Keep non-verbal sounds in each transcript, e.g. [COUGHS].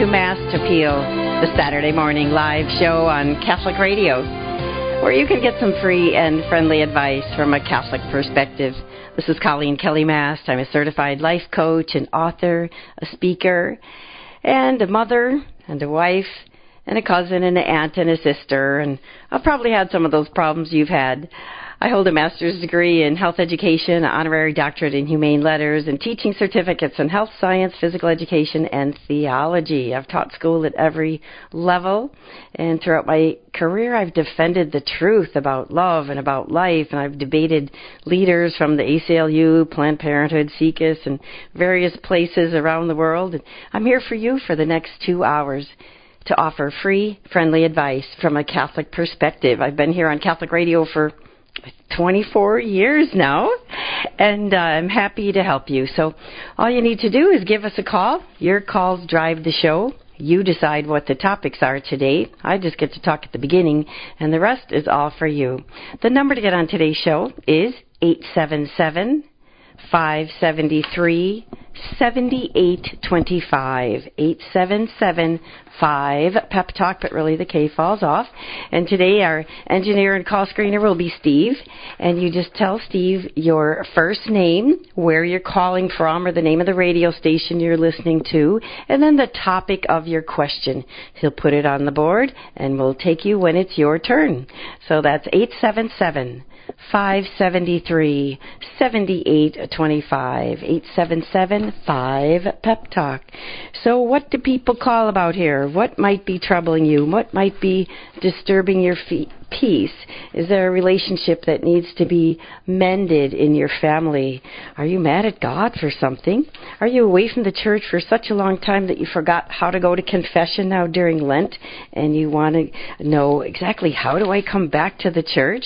to Mast Appeal, the Saturday morning live show on Catholic Radio, where you can get some free and friendly advice from a Catholic perspective. This is Coleen Kelly Mast. I'm a certified life coach, an author, a speaker, and a mother, and a wife, and a cousin, and an aunt, and a sister, and I've probably had some of those problems you've had. I hold a master's degree in health education, honorary doctorate in humane letters, and teaching certificates in health science, physical education, and theology. I've taught school at every level, and throughout my career, I've defended the truth about love and about life, and I've debated leaders from the ACLU, Planned Parenthood, SIECUS, and various places around the world. And I'm here for you for the next two hours to offer free, friendly advice from a Catholic perspective. I've been here on Catholic Radio for 24 years now, and uh, I'm happy to help you. So, all you need to do is give us a call. Your calls drive the show. You decide what the topics are today. I just get to talk at the beginning, and the rest is all for you. The number to get on today's show is 877 573 7825 877 5 pep talk but really the k falls off. And today our engineer and call screener will be steve. And you just tell steve your first name where you're calling from or the name of the radio station you're listening to and then the topic of your question. He'll put it on the board and we'll take you when it's your turn. So that's 877 573 7825 877 5 Pep Talk. So, what do people call about here? What might be troubling you? What might be disturbing your feet? Peace? Is there a relationship that needs to be mended in your family? Are you mad at God for something? Are you away from the church for such a long time that you forgot how to go to confession now during Lent and you want to know exactly how do I come back to the church?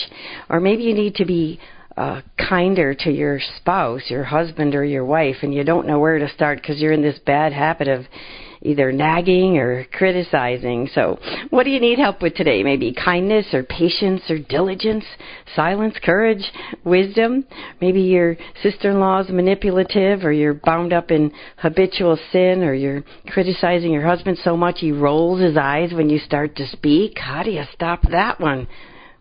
Or maybe you need to be uh, kinder to your spouse, your husband, or your wife, and you don't know where to start because you're in this bad habit of either nagging or criticizing. So, what do you need help with today? Maybe kindness or patience or diligence, silence, courage, wisdom. Maybe your sister in law is manipulative or you're bound up in habitual sin or you're criticizing your husband so much he rolls his eyes when you start to speak. How do you stop that one?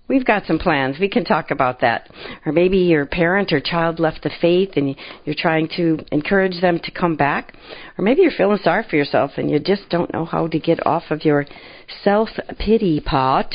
We've got some plans. We can talk about that. Or maybe your parent or child left the faith and you're trying to encourage them to come back. Or maybe you're feeling sorry for yourself and you just don't know how to get off of your self pity pot.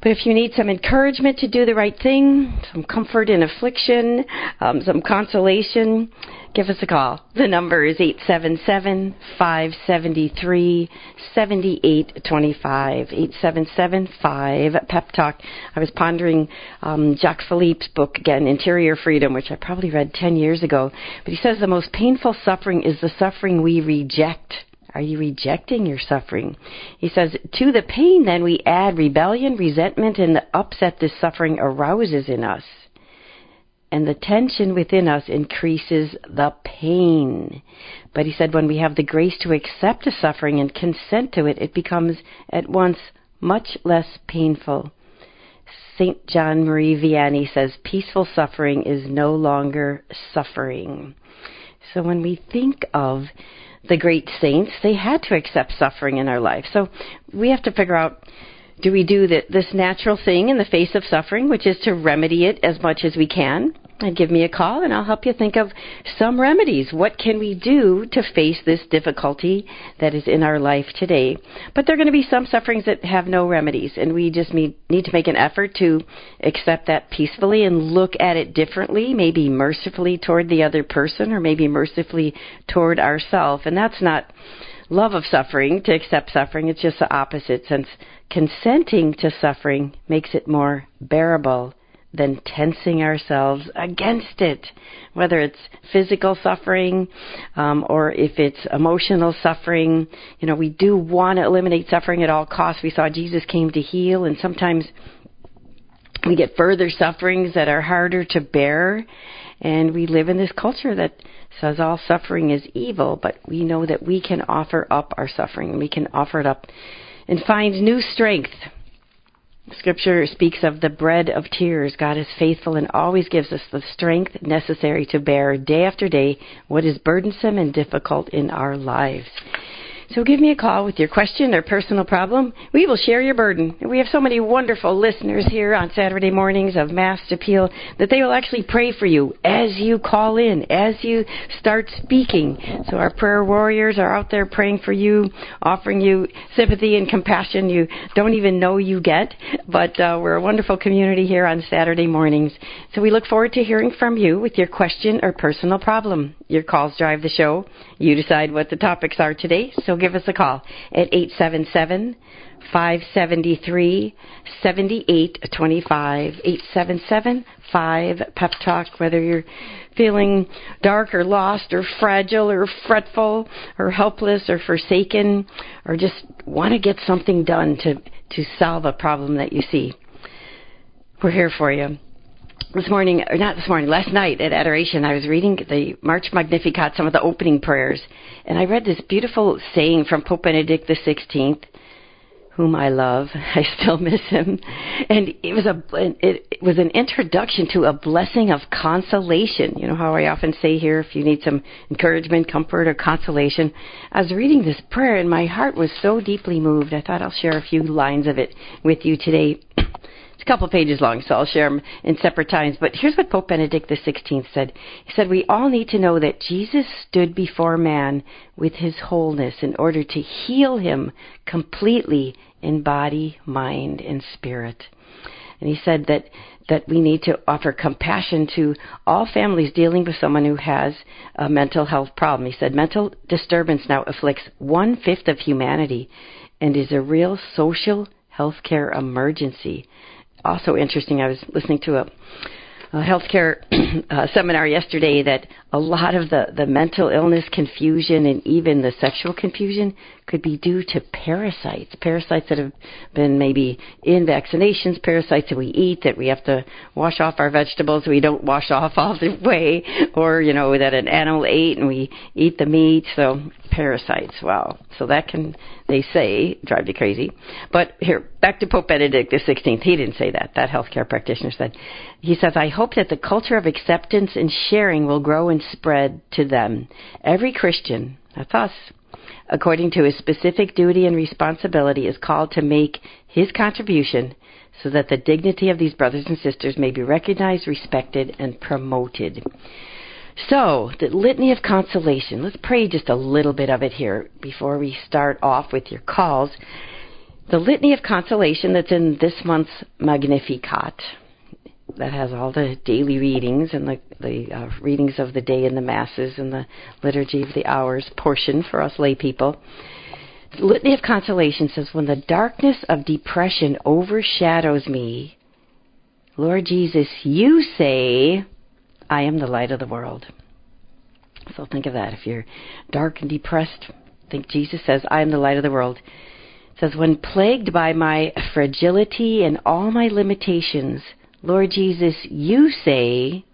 But if you need some encouragement to do the right thing, some comfort in affliction, um, some consolation, give us a call. The number is 877 573 7825. 877 5 Pep Talk. I was pondering um, Jacques Philippe's book again, Interior Freedom, which I probably read 10 years ago. But he says the most painful suffering is the suffering we reject. Are you rejecting your suffering? He says, To the pain, then, we add rebellion, resentment, and the upset this suffering arouses in us and the tension within us increases the pain. But he said when we have the grace to accept the suffering and consent to it, it becomes at once much less painful. St. John Marie Vianney says peaceful suffering is no longer suffering. So when we think of the great saints, they had to accept suffering in our life. So we have to figure out do we do the, this natural thing in the face of suffering, which is to remedy it as much as we can? And give me a call and I'll help you think of some remedies. What can we do to face this difficulty that is in our life today? But there are going to be some sufferings that have no remedies and we just need, need to make an effort to accept that peacefully and look at it differently, maybe mercifully toward the other person or maybe mercifully toward ourselves. And that's not love of suffering to accept suffering, it's just the opposite since consenting to suffering makes it more bearable than tensing ourselves against it, whether it's physical suffering um, or if it's emotional suffering. You know, we do want to eliminate suffering at all costs. We saw Jesus came to heal, and sometimes we get further sufferings that are harder to bear. And we live in this culture that says all suffering is evil, but we know that we can offer up our suffering. We can offer it up and find new strength Scripture speaks of the bread of tears. God is faithful and always gives us the strength necessary to bear day after day what is burdensome and difficult in our lives. So give me a call with your question or personal problem. We will share your burden. We have so many wonderful listeners here on Saturday mornings of Mast Appeal that they will actually pray for you as you call in, as you start speaking. So our prayer warriors are out there praying for you, offering you sympathy and compassion you don't even know you get. But uh, we're a wonderful community here on Saturday mornings. So we look forward to hearing from you with your question or personal problem. Your calls drive the show. You decide what the topics are today. So give us a call at 877 573 7825. 877 5 Pep Talk, whether you're feeling dark or lost or fragile or fretful or helpless or forsaken or just want to get something done to, to solve a problem that you see. We're here for you this morning, or not this morning, last night at Adoration, I was reading the March Magnificat, some of the opening prayers, and I read this beautiful saying from Pope Benedict XVI, whom I love. [LAUGHS] I still miss him, and it was a it was an introduction to a blessing of consolation. You know how I often say here, if you need some encouragement, comfort, or consolation. I was reading this prayer, and my heart was so deeply moved. I thought I'll share a few lines of it with you today. [CLEARS THROAT] It's a couple of pages long, so I'll share them in separate times. But here's what Pope Benedict XVI said. He said, We all need to know that Jesus stood before man with his wholeness in order to heal him completely in body, mind, and spirit. And he said that that we need to offer compassion to all families dealing with someone who has a mental health problem. He said mental disturbance now afflicts one fifth of humanity and is a real social healthcare emergency also interesting. I was listening to a, a healthcare [CLEARS THROAT] uh, seminar yesterday that a lot of the, the mental illness confusion and even the sexual confusion could be due to parasites. Parasites that have been maybe in vaccinations, parasites that we eat that we have to wash off our vegetables we don't wash off all the [LAUGHS] way, or, you know, that an animal ate and we eat the meat. So parasites. Wow. So that can, they say, drive you crazy. But here, back to Pope Benedict XVI. He didn't say that. That healthcare practitioner said. He says, I hope that the culture of acceptance and sharing will grow and spread to them. Every Christian, that's us, according to his specific duty and responsibility, is called to make his contribution so that the dignity of these brothers and sisters may be recognized, respected, and promoted. So, the Litany of Consolation. Let's pray just a little bit of it here before we start off with your calls. The Litany of Consolation that's in this month's Magnificat, that has all the daily readings and the, the uh, readings of the day and the Masses and the Liturgy of the Hours portion for us lay people. Litany of Consolation says, When the darkness of depression overshadows me, Lord Jesus, you say, I am the light of the world. So think of that. If you're dark and depressed, think Jesus says, I am the light of the world. It says, When plagued by my fragility and all my limitations, Lord Jesus, you say,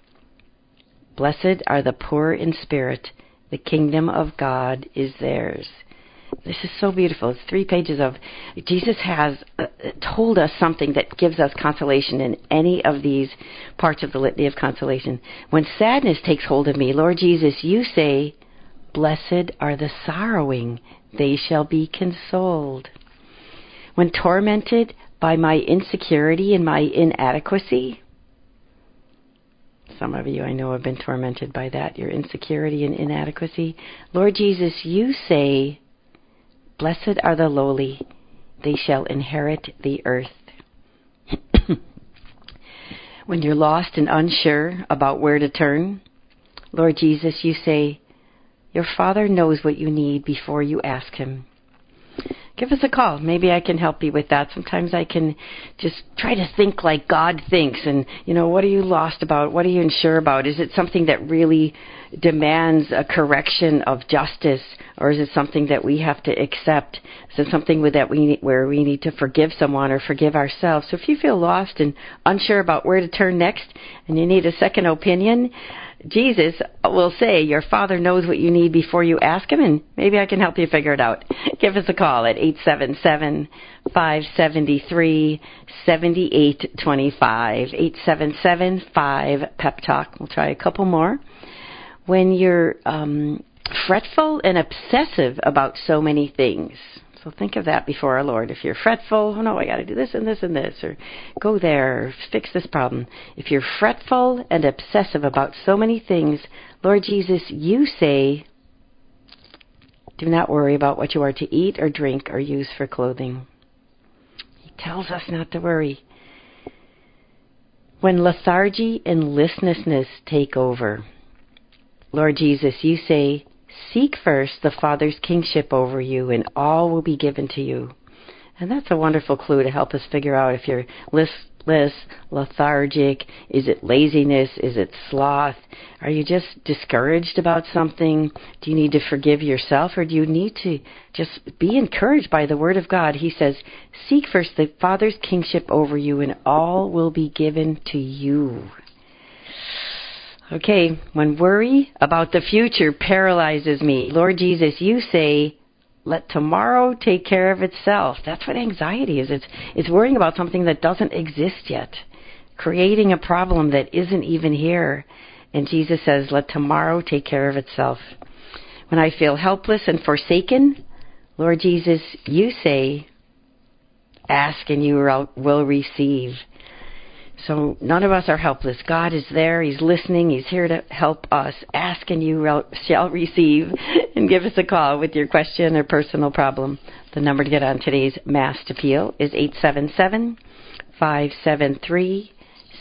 Blessed are the poor in spirit, the kingdom of God is theirs. This is so beautiful. It's three pages of Jesus has uh, told us something that gives us consolation in any of these parts of the litany of consolation. When sadness takes hold of me, Lord Jesus, you say, Blessed are the sorrowing, they shall be consoled. When tormented by my insecurity and my inadequacy, some of you I know have been tormented by that, your insecurity and inadequacy. Lord Jesus, you say, Blessed are the lowly, they shall inherit the earth. [COUGHS] when you're lost and unsure about where to turn, Lord Jesus, you say, Your Father knows what you need before you ask Him give us a call. Maybe I can help you with that. Sometimes I can just try to think like God thinks and, you know, what are you lost about? What are you unsure about? Is it something that really demands a correction of justice or is it something that we have to accept? Is it something with that we where we need to forgive someone or forgive ourselves? So if you feel lost and unsure about where to turn next and you need a second opinion, Jesus will say, Your Father knows what you need before you ask Him, and maybe I can help you figure it out. [LAUGHS] Give us a call at 877 573 7825. 877 5 Pep Talk. We'll try a couple more. When you're um, fretful and obsessive about so many things. So think of that before our Lord. If you're fretful, oh no, I got to do this and this and this, or go there, or fix this problem. If you're fretful and obsessive about so many things, Lord Jesus, you say, do not worry about what you are to eat or drink or use for clothing. He tells us not to worry. When lethargy and listlessness take over, Lord Jesus, you say, Seek first the Father's kingship over you, and all will be given to you. And that's a wonderful clue to help us figure out if you're listless, lethargic, is it laziness, is it sloth? Are you just discouraged about something? Do you need to forgive yourself, or do you need to just be encouraged by the Word of God? He says, Seek first the Father's kingship over you, and all will be given to you. Okay, when worry about the future paralyzes me, Lord Jesus, you say, let tomorrow take care of itself. That's what anxiety is. It's, it's worrying about something that doesn't exist yet, creating a problem that isn't even here. And Jesus says, let tomorrow take care of itself. When I feel helpless and forsaken, Lord Jesus, you say, ask and you will receive. So none of us are helpless. God is there. He's listening. He's here to help us. Ask and you shall receive. And give us a call with your question or personal problem. The number to get on today's Mast Appeal is 877 573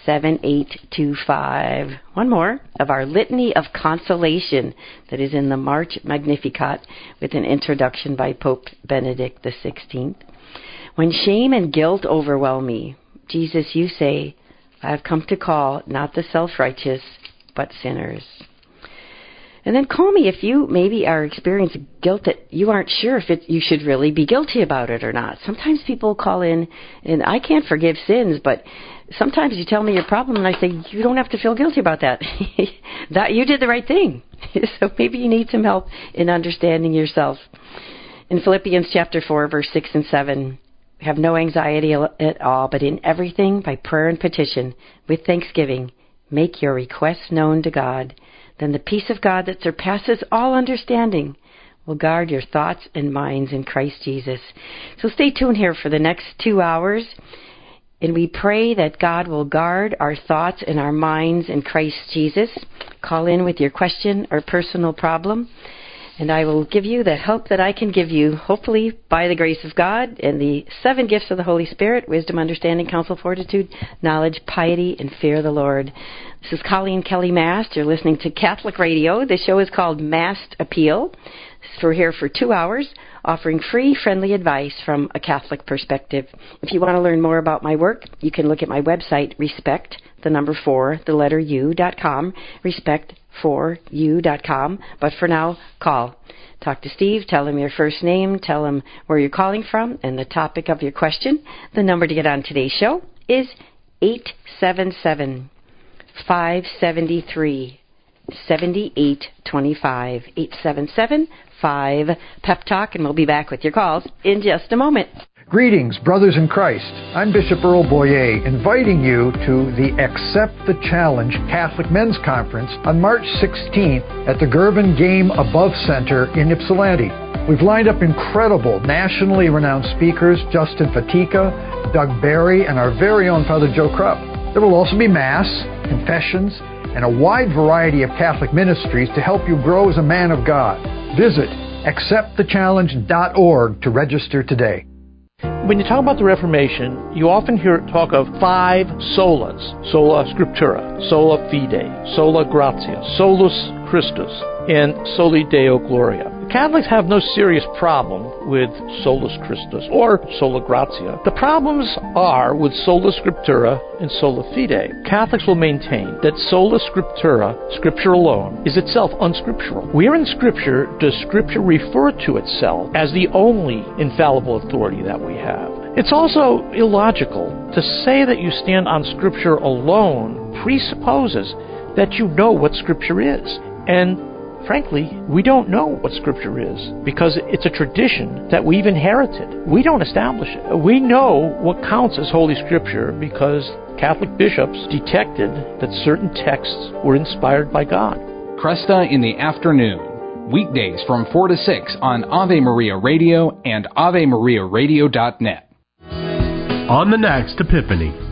7825. One more of our litany of consolation that is in the March Magnificat with an introduction by Pope Benedict XVI. When shame and guilt overwhelm me, Jesus, you say, I have come to call not the self righteous, but sinners. And then call me if you maybe are experiencing guilt that you aren't sure if it, you should really be guilty about it or not. Sometimes people call in, and I can't forgive sins, but sometimes you tell me your problem, and I say you don't have to feel guilty about that. [LAUGHS] that you did the right thing. [LAUGHS] so maybe you need some help in understanding yourself. In Philippians chapter four, verse six and seven, have no anxiety at all, but in everything, by prayer and petition, with thanksgiving, make your requests known to God. Then the peace of God that surpasses all understanding will guard your thoughts and minds in Christ Jesus. So stay tuned here for the next two hours. And we pray that God will guard our thoughts and our minds in Christ Jesus. Call in with your question or personal problem and I will give you the help that I can give you, hopefully by the grace of God and the seven gifts of the Holy Spirit wisdom, understanding, counsel, fortitude, knowledge, piety, and fear of the Lord. This is Coleen Kelly Mast. You're listening to Catholic Radio. The show is called Mast Appeal. We're here for two hours offering free, friendly advice from a Catholic perspective. If you want to learn more about my work, you can look at my website, respect, the number four, the letter U dot com, respect for you.com. But for now, call. Talk to Steve, tell him your first name, tell him where you're calling from, and the topic of your question. The number to get on today's show is 877 573 7825. 877 5 Pep Talk, and we'll be back with your calls in just a moment. Greetings, brothers in Christ. I'm Bishop Earl Boyea, inviting you to the Accept the Challenge Catholic Men's Conference on March 16th at the Gervin Game Above Center in Ypsilanti. We've lined up incredible, nationally renowned speakers Justin Fatica, Doug Barry, and our very own Father Joe Krupp. There will also be Mass, confessions, and a wide variety of Catholic ministries to help you grow as a man of God. Visit acceptthechallenge.org to register today. When you talk about the Reformation, you often hear talk of five solas sola scriptura, sola fide, sola gratia, solus Christus, and soli Deo gloria. Catholics have no serious problem with solus Christus or sola gratia. The problems are with sola scriptura and sola fide. Catholics will maintain that sola scriptura, scripture alone, is itself unscriptural. Where in scripture does scripture refer to itself as the only infallible authority that we have? It's also illogical to say that you stand on scripture alone presupposes that you know what scripture is. And frankly, we don't know what Scripture is because it's a tradition that we've inherited. We don't establish it. We know what counts as Holy Scripture because Catholic bishops detected that certain texts were inspired by God. Kresta in the afternoon weekdays from 4 to 6 on Ave Maria Radio and AveMariaRadio.net. On the next Epiphany.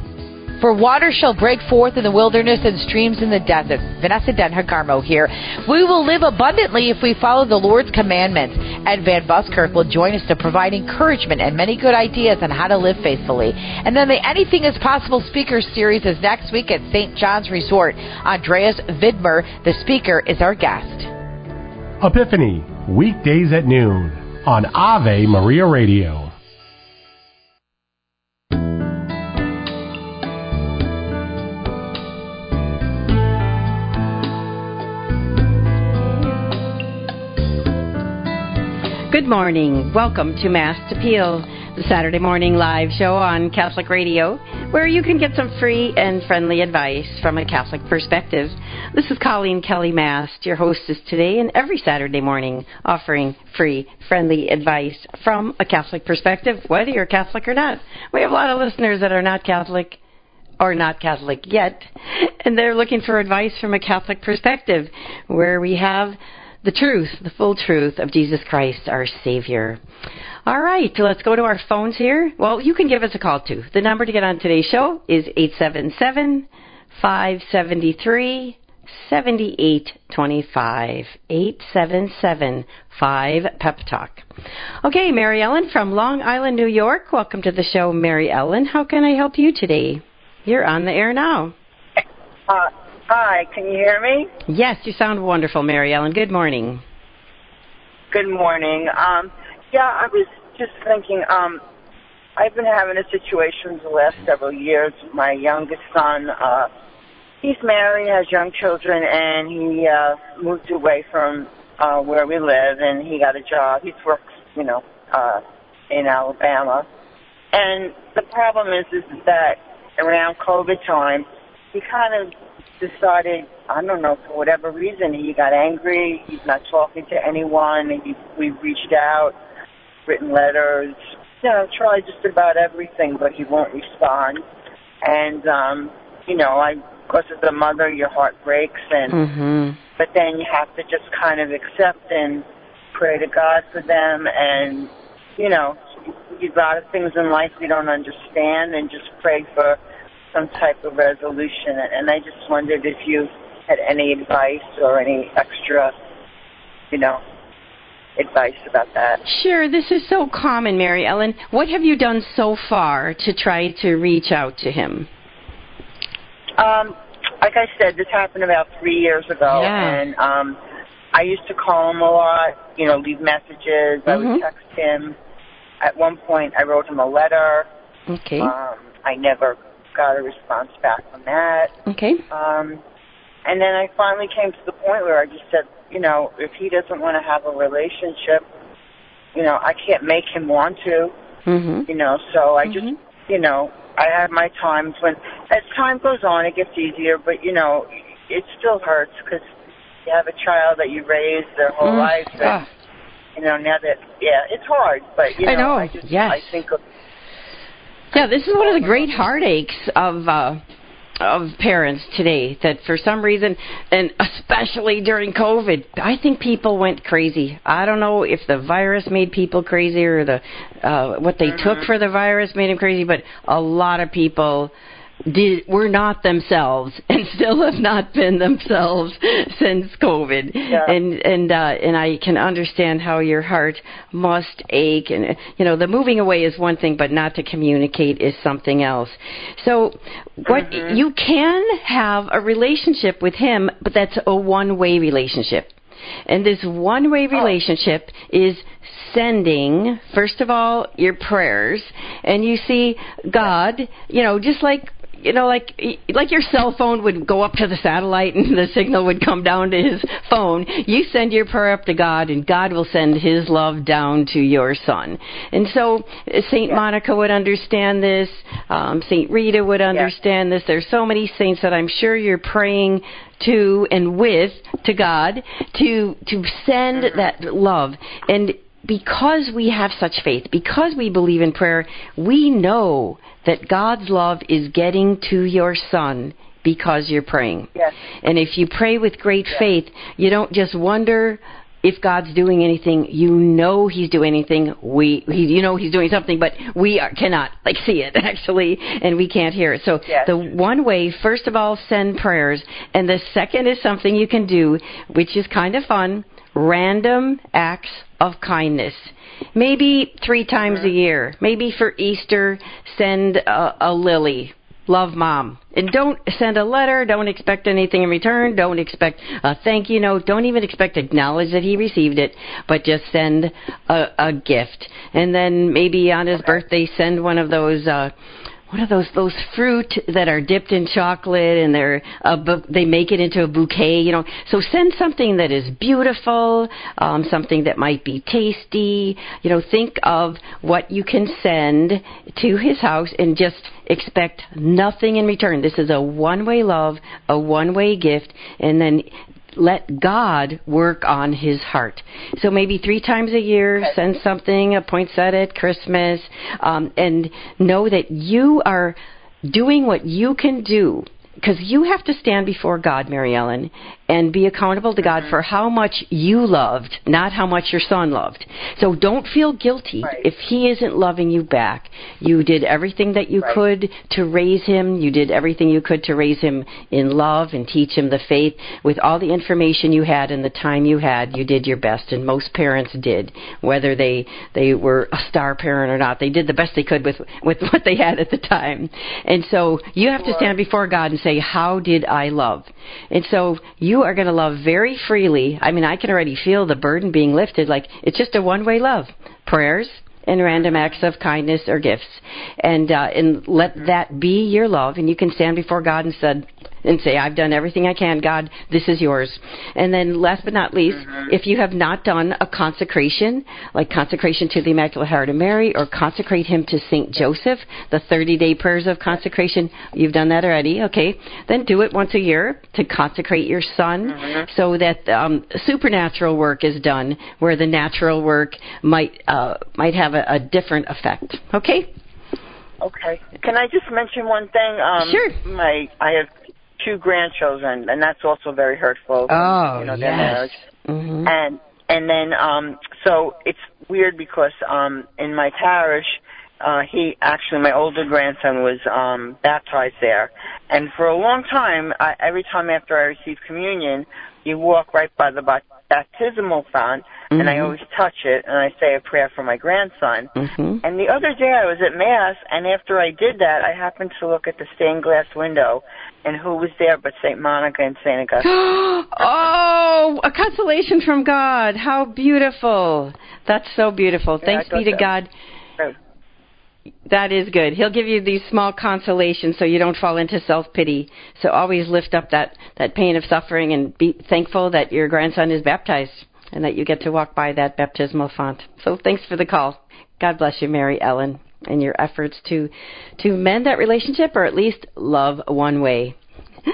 For water shall break forth in the wilderness and streams in the desert. Vanessa Denha Garmo here. We will live abundantly if we follow the Lord's commandments. Ed Van Buskirk will join us to provide encouragement and many good ideas on how to live faithfully. And then the Anything is Possible speaker series is next week at St. John's Resort. Andreas Widmer, the speaker, is our guest. Epiphany, weekdays at noon on Ave Maria Radio. Good morning. Welcome to Mast Appeal, the Saturday morning live show on Catholic Radio, where you can get some free and friendly advice from a Catholic perspective. This is Coleen Kelly Mast, your hostess today and every Saturday morning, offering free, friendly advice from a Catholic perspective, whether you're Catholic or not. We have a lot of listeners that are not Catholic or not Catholic yet, and they're looking for advice from a Catholic perspective, where we have the truth, the full truth of Jesus Christ, our Savior. All right, let's go to our phones here. Well, you can give us a call too. The number to get on today's show is 877 573 7825. 877 5 Pep Talk. Okay, Mary Ellen from Long Island, New York. Welcome to the show, Mary Ellen. How can I help you today? You're on the air now. Uh, Hi, can you hear me? Yes, you sound wonderful, Mary Ellen. Good morning. Good morning. Um, yeah, I was just thinking. Um, I've been having a situation the last several years. My youngest son, uh, he's married, has young children, and he uh, moved away from uh, where we live, and he got a job. He works, you know, uh, in Alabama. And the problem is, is that around COVID time, he kind of decided, I don't know, for whatever reason, he got angry. He's not talking to anyone. He, we've reached out, written letters, you know, tried just about everything, but he won't respond. And, um, you know, I, because as a mother, your heart breaks, and mm-hmm. but then you have to just kind of accept and pray to God for them, and you know, a lot of things in life we don't understand, and just pray for some type of resolution. And I just wondered if you had any advice or any extra, you know, advice about that. Sure, this is so common, Mary Ellen. What have you done so far to try to reach out to him? Um, like I said, this happened about three years ago, yeah. and um, I used to call him a lot. You know, leave messages. Mm-hmm. I would text him. At one point, I wrote him a letter. Okay. Um, I never got a response back from that. Okay. Um, and then I finally came to the point where I just said, you know, if he doesn't want to have a relationship, you know, I can't make him want to. Mm-hmm. You know, so I mm-hmm. just, you know, I have my times when, as time goes on, it gets easier, but you know, it still hurts because you have a child that you raised their whole mm. life, and ah. you know, now that, yeah, it's hard, but you know, I know. I just, yes. I think of yeah, this is one of the great heartaches of uh, of parents today. That for some reason, and especially during COVID, I think people went crazy. I don't know if the virus made people crazy or the uh, what they mm-hmm. took for the virus made them crazy, but a lot of people did were not themselves [LAUGHS] and still have not been themselves [LAUGHS] since COVID. Yeah. And and uh, and I can understand how your heart must ache. And you know, the moving away is one thing, but not to communicate is something else. So, what mm-hmm. you can have a relationship with him, but that's a one-way relationship. And this one way relationship oh. is sending, first of all, your prayers. And you see, God, you know, just like you know, like like your cell phone would go up to the satellite and the signal would come down to his phone. You send your prayer up to God, and God will send His love down to your son. And so Saint yeah. Monica would understand this. Um, Saint Rita would understand yeah. this. There's so many saints that I'm sure you're praying to and with to God to to send mm-hmm. that love and because we have such faith, because we believe in prayer, we know that God's love is getting to your son because you're praying. Yes. And if you pray with great yes. faith, you don't just wonder if God's doing anything, you know He's doing anything. We, he, you know He's doing something, but we are, cannot like see it [LAUGHS] actually, and we can't hear it. So Yes. the one way, first of all, send prayers, and the second is something you can do, which is kind of fun. Random acts of kindness. Maybe three times a year. Maybe for Easter, send a, a lily. Love mom. And don't send a letter. Don't expect anything in return. Don't expect a thank you note. Don't even expect to acknowledge that he received it, but just send a, a gift. And then maybe on his birthday, send one of those, uh, what are those those fruit that are dipped in chocolate and they're uh, bu- they make it into a bouquet you know? So send something that is beautiful um, something that might be tasty you know think of what you can send to his house and just expect nothing in return. This is a one way love a one way gift and then let God work on his heart. So maybe three times a year, send something, a poinsettia at Christmas, um, and know that you are doing what you can do. Because you have to stand before God, Mary Ellen, and be accountable to God mm-hmm. for how much you loved, not how much your son loved. So don't feel guilty Right. if he isn't loving you back. You did everything that you Right. could to raise him. You did everything you could to raise him in love and teach him the faith. With all the information you had and the time you had, you did your best, and most parents did, whether they they were a star parent or not. They did the best they could with with what they had at the time. And so you have to stand before God and say, "How did I love?" And so you are going to love very freely. I mean, I can already feel the burden being lifted. Like it's just a one-way love. Prayers and random acts of kindness or gifts, and uh, and let that be your love. And you can stand before God and said and say, "I've done everything I can. God, this is yours." And then, last but not least, if you have not done a consecration, like consecration to the Immaculate Heart of Mary, or consecrate him to Saint Joseph, the 30-day prayers of consecration, you've done that already. Okay, then do it once a year to consecrate your son, so that um, supernatural work is done, where the natural work might uh, might have a, a different effect. Okay. Okay. Can I just mention one thing? Um, Sure. My I have two grandchildren, and that's also very hurtful. Oh, you know, their yes. marriage. hmm And and then um, so it's weird because um, in my parish, uh, he actually my older grandson was um, baptized there, and for a long time, I, every time after I received communion, you walk right by the ba- baptismal font, and I Mhm. always touch it, and I say a prayer for my grandson. hmm And the other day I was at Mass, and after I did that, I happened to look at the stained glass window, and who was there but St. Monica and St. Augustine? [GASPS] oh, a consolation from God. How beautiful. That's so beautiful. Yeah, Thanks be to God. that- That is good. He'll give you these small consolations so you don't fall into self pity. So always lift up that, that pain of suffering and be thankful that your grandson is baptized and that you get to walk by that baptismal font. So thanks for the call. God bless you, Mary Ellen, and your efforts to to mend that relationship or at least love one way. [LAUGHS]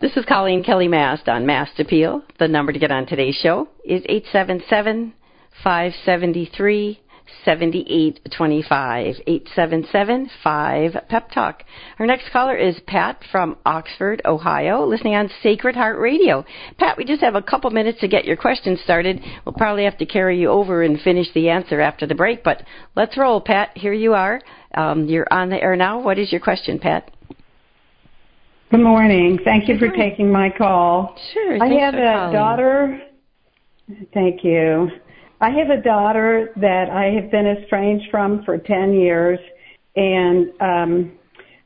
This is Coleen Kelly Mast on Mast Appeal. The number to get on today's show is 877 573 7825. 877 5 Pep Talk. Our next caller is Pat from Oxford, Ohio, listening on Sacred Heart Radio. Pat, we just have a couple minutes to get your question started. We'll probably have to carry you over and finish the answer after the break, but let's roll, Pat. Here you are. Um, you're on the air now. What is your question, Pat? Good morning. Thank you for taking my call. Sure. I have a calling. daughter. Thank you. I have a daughter that I have been estranged from for 10 years. And um,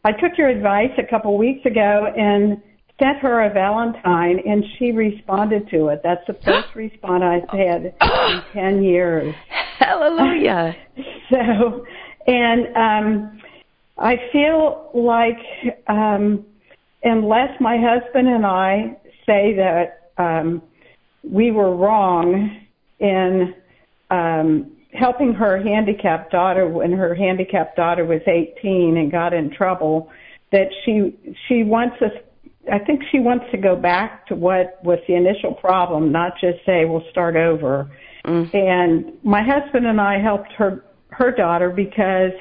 I took your advice a couple weeks ago and sent her a Valentine, and she responded to it. That's the [GASPS] first response I've had in [GASPS] 10 years. Hallelujah. [LAUGHS] so, and um, I feel like um, unless my husband and I say that um, we were wrong in um, helping her handicapped daughter when her handicapped daughter was 18 and got in trouble, that she she wants us. I think she wants to go back to what was the initial problem, not just say we'll start over. Mm. And my husband and I helped her her daughter because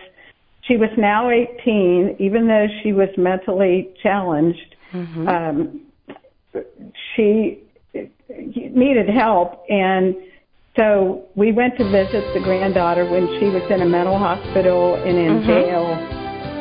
she was now 18, even though she was mentally challenged. Mhm. Um, she needed help, and so we went to visit the granddaughter when she was in a mental hospital and in Mhm. jail,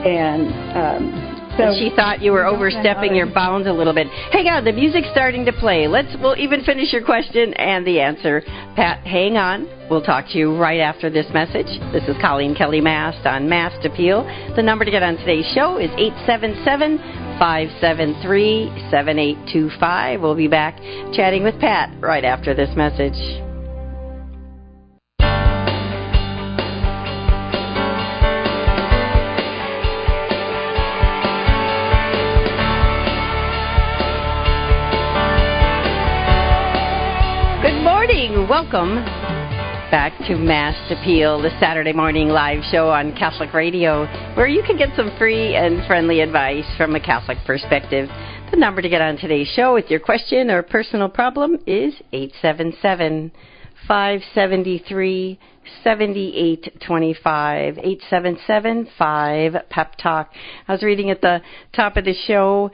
and um, so and she thought you were overstepping your bounds a little bit. Hang on, the music's starting to play. Let's we'll even finish your question and the answer. Pat, hang on. We'll talk to you right after this message. This is Coleen Kelly Mast on Mast Appeal. The number to get on today's show is 877 573 7825. We'll be back chatting with Pat right after this message. Morning. Welcome back to Mast Appeal, the Saturday morning live show on Catholic Radio, where you can get some free and friendly advice from a Catholic perspective. The number to get on today's show with your question or personal problem is 877 573 7825. 877 5 Pep Talk. I was reading at the top of the show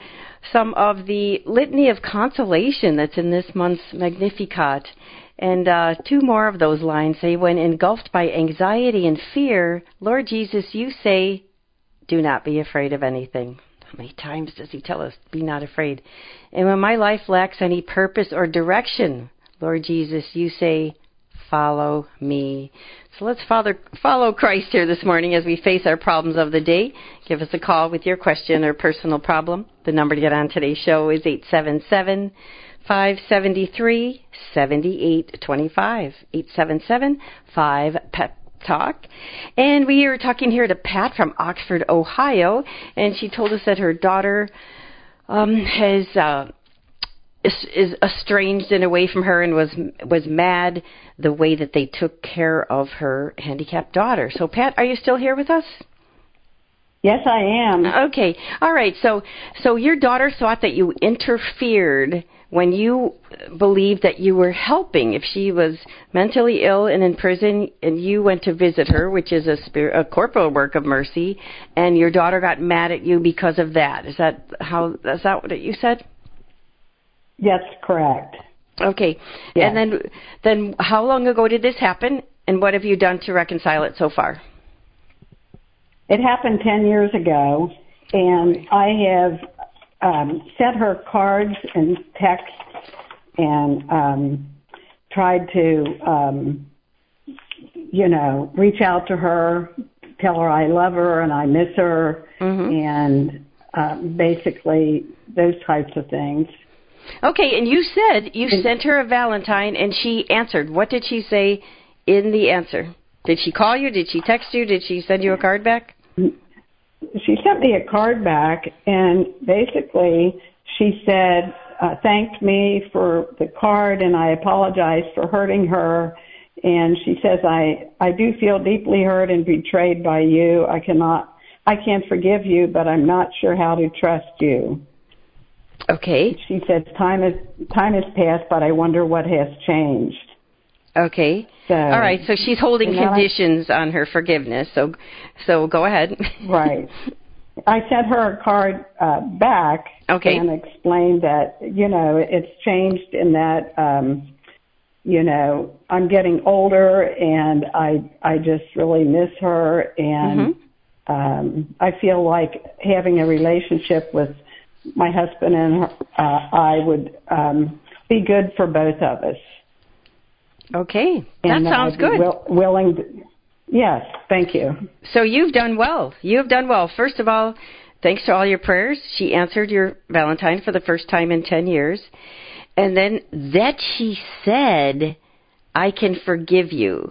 some of the litany of consolation that's in this month's Magnificat. And uh, two more of those lines say, When engulfed by anxiety and fear, Lord Jesus, you say, Do not be afraid of anything. How many times does he tell us, Be not afraid? And when my life lacks any purpose or direction, Lord Jesus, you say, Follow me. So let's follow, follow Christ here this morning as we face our problems of the day. Give us a call with your question or personal problem. The number to get on today's show is 877 573 7825. 877 5 PEP Talk. And we are talking here to Pat from Oxford, Ohio, and she told us that her daughter um, has. Uh, is, is estranged and away from her and was was mad the way that they took care of her handicapped daughter. So Pat, are you still here with us? yes, I am. Okay. All right. So so your daughter thought that you interfered when you believed that you were helping if she was mentally ill and in prison and you went to visit her which is a spirit, a corporal work of mercy and your daughter got mad at you because of that is that how is that what you said Yes, correct. Okay. Yes. And then then how long ago did this happen and what have you done to reconcile it so far? It happened 10 years ago, and I have um, sent her cards and texts and um, tried to, um, you know, reach out to her, tell her I love her and I miss her, Mhm. and um, basically those types of things. Okay, and you said you sent her a Valentine and she answered. What did she say in the answer? Did she call you? Did she text you? Did she send you a card back? She sent me a card back and basically she said uh, thanked me for the card and I apologized for hurting her and she says I I do feel deeply hurt and betrayed by you I cannot I can't forgive you but I'm not sure how to trust you Okay. she says time has time has passed but I wonder what has changed Okay. So All right, so she's holding then I- conditions on her forgiveness. So so go ahead. [LAUGHS] Right. I sent her a card uh, back Okay. and explained that you know it's changed in that um, you know I'm getting older and I I just really miss her and Mhm. um, I feel like having a relationship with my husband and her, uh, I would um, be good for both of us. Okay. and That sounds good. Will, willing. To, yes, thank you. So you've done well. You have done well. First of all, thanks to all your prayers, she answered your Valentine for the first time in 10 years. And then that she said, I can forgive you,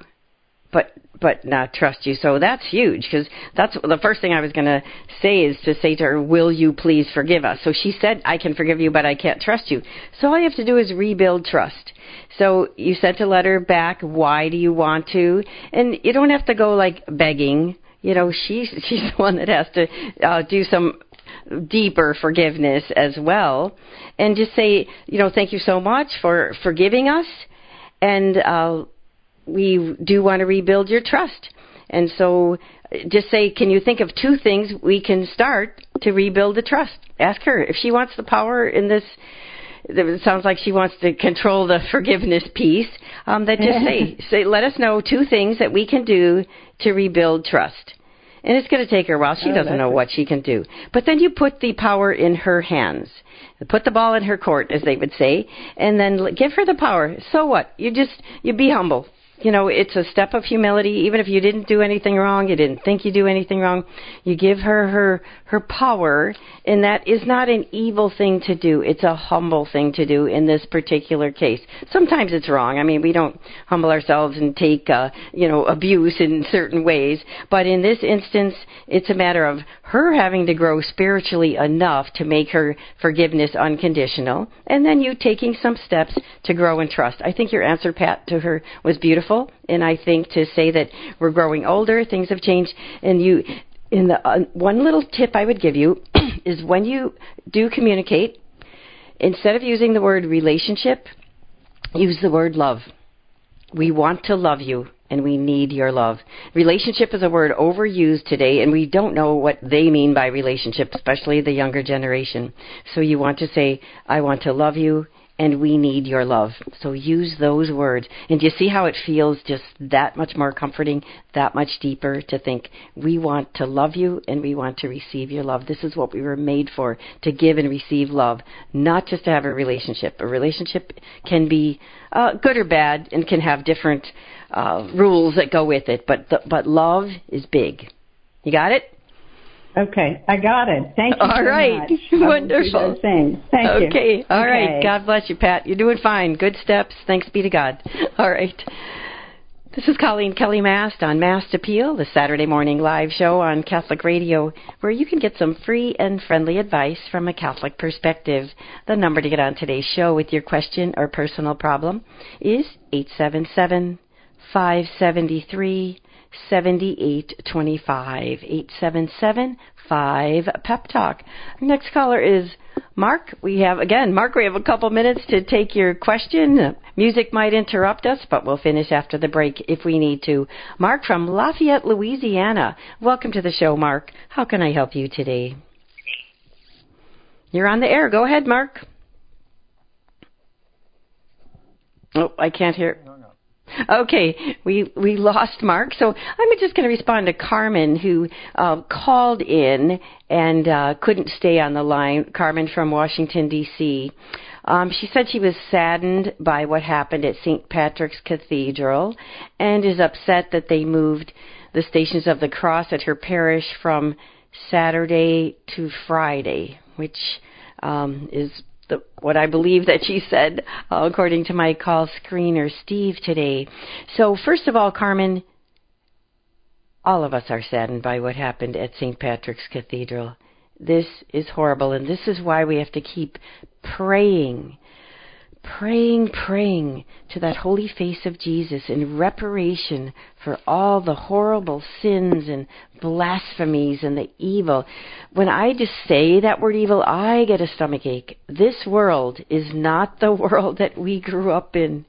but but not trust you. So that's huge because that's the first thing I was going to say is to say to her, "Will you please forgive us?" So she said, "I can forgive you, but I can't trust you." So all you have to do is rebuild trust. So you sent a letter back. Why do you want to? And you don't have to go like begging. You know, she's [LAUGHS] she's the one that has to uh, do some deeper forgiveness as well, and just say, you know, thank you so much for forgiving us, and uh, we do want to rebuild your trust. And so just say, can you think of two things we can start to rebuild the trust? Ask her if she wants the power in this it sounds like she wants to control the forgiveness piece. Um, that just say, [LAUGHS] say, let us know two things that we can do to rebuild trust. And it's going to take her a while. She Oh, doesn't know what she can do. But then you put the power in her hands. Put the ball in her court, as they would say, and then give her the power. So what? You just, you be humble. You know, it's a step of humility. Even if you didn't do anything wrong, you didn't think you do anything wrong, you give her her her power, and that is not an evil thing to do. It's a humble thing to do in this particular case. Sometimes it's wrong. I mean, we don't humble ourselves and take uh, you know abuse in certain ways, but in this instance, it's a matter of her having to grow spiritually enough to make her forgiveness unconditional, and then you taking some steps to grow in trust. I think your answer, Pat, to her was beautiful, and I think to say that we're growing older, things have changed, and you. In the uh, one little tip I would give you [CLEARS THROAT] is when you do communicate, instead of using the word relationship, use the word love. We want to love you and we need your love. Relationship is a word overused today and we don't know what they mean by relationship, especially the younger generation. So you want to say, I want to love you and we need your love. So use those words. And do you see how it feels just that much more comforting, that much deeper to think, we want to love you and we want to receive your love. This is what we were made for, to give and receive love, not just to have a relationship. A relationship can be uh, good or bad and can have different uh, rules that go with it, but, the, but love is big. You got it? Okay, I got it. Thank you All so right. much. [LAUGHS] I will do Wonderful. Thank you. okay. All right. God bless you, Pat. You're doing fine. Good steps. Thanks be to God. [LAUGHS] All right. This is Coleen Kelly Mast on Mast Appeal, the Saturday morning live show on Catholic Radio, where you can get some free and friendly advice from a Catholic perspective. The number to get on today's show with your question or personal problem is 877 573 7825 877 5 Pep Talk. Our next caller is Mark. We have, again, Mark, we have a couple minutes to take your question. Music might interrupt us, but we'll finish after the break if we need to. Mark from Lafayette, Louisiana. Welcome to the show, Mark. How can I help you today? You're on the air. Go ahead, Mark. Oh, I can't hear. Okay, we we lost Mark, so I'm just going to respond to Carmen, who uh, called in and uh, couldn't stay on the line. Carmen from Washington D.C. Um, she said she was saddened by what happened at St. Patrick's Cathedral, and is upset that they moved the Stations of the Cross at her parish from Saturday to Friday, which um, is the, what I believe that she said, uh, according to my call screener, Steve, today. So, first of all, Carmen, all of us are saddened by what happened at St. Patrick's Cathedral. This is horrible, and this is why we have to keep praying, praying, praying to that holy face of Jesus in reparation for all the horrible sins and blasphemies and the evil. When I just say that word evil, I get a stomach ache. This world is not the [LAUGHS] world that we grew up in.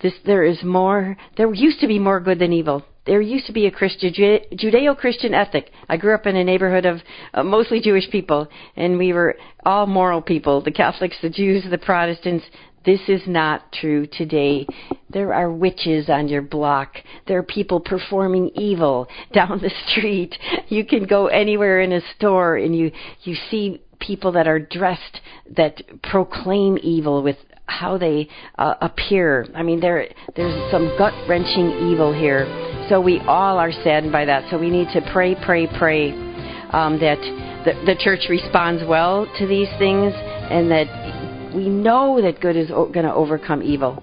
This, there is more, there used to be more good than evil. There used to be a Christian, Judeo-Christian ethic. I grew up in a neighborhood of uh, mostly Jewish people, and we were all moral people, the Catholics, the Jews, the Protestants. This is not true today. There are witches on your block. There are people performing evil [LAUGHS] down the street. You can go anywhere in a store and you, you see people that are dressed that proclaim evil with how they uh, appear. I mean, there there's some gut wrenching evil here. So we all are saddened by that. So we need to pray, pray, pray um, that the, the church responds well to these things, and that we know that good is going to overcome evil.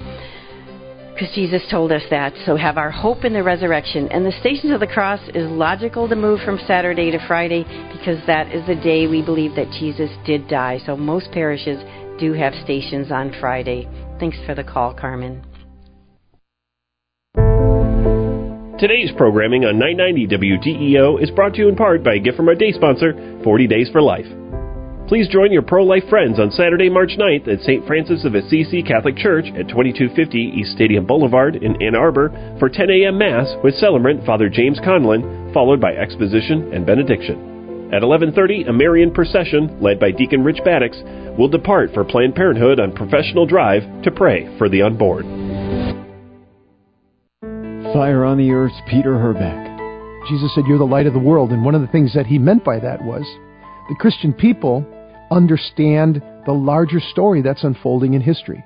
Because Jesus told us that. So have our hope in the resurrection. And the Stations of the Cross is logical to move from Saturday to Friday because that is the day we believe that Jesus did die. So most parishes do have stations on Friday. Thanks for the call, Carmen. Today's programming on 990 WDEO is brought to you in part by a gift from our day sponsor, 40 Days for Life. Please join your pro life friends on Saturday, March 9th at St. Francis of Assisi Catholic Church at 2250 East Stadium Boulevard in Ann Arbor for 10 a.m. Mass with celebrant Father James Conlon, followed by exposition and benediction. At 11:30, a Marian procession led by Deacon Rich Baddix will depart for Planned Parenthood on professional drive to pray for the unborn. Fire on the Earth's Peter Herbeck. Jesus said, You're the light of the world. And one of the things that he meant by that was the Christian people understand the larger story that's unfolding in history.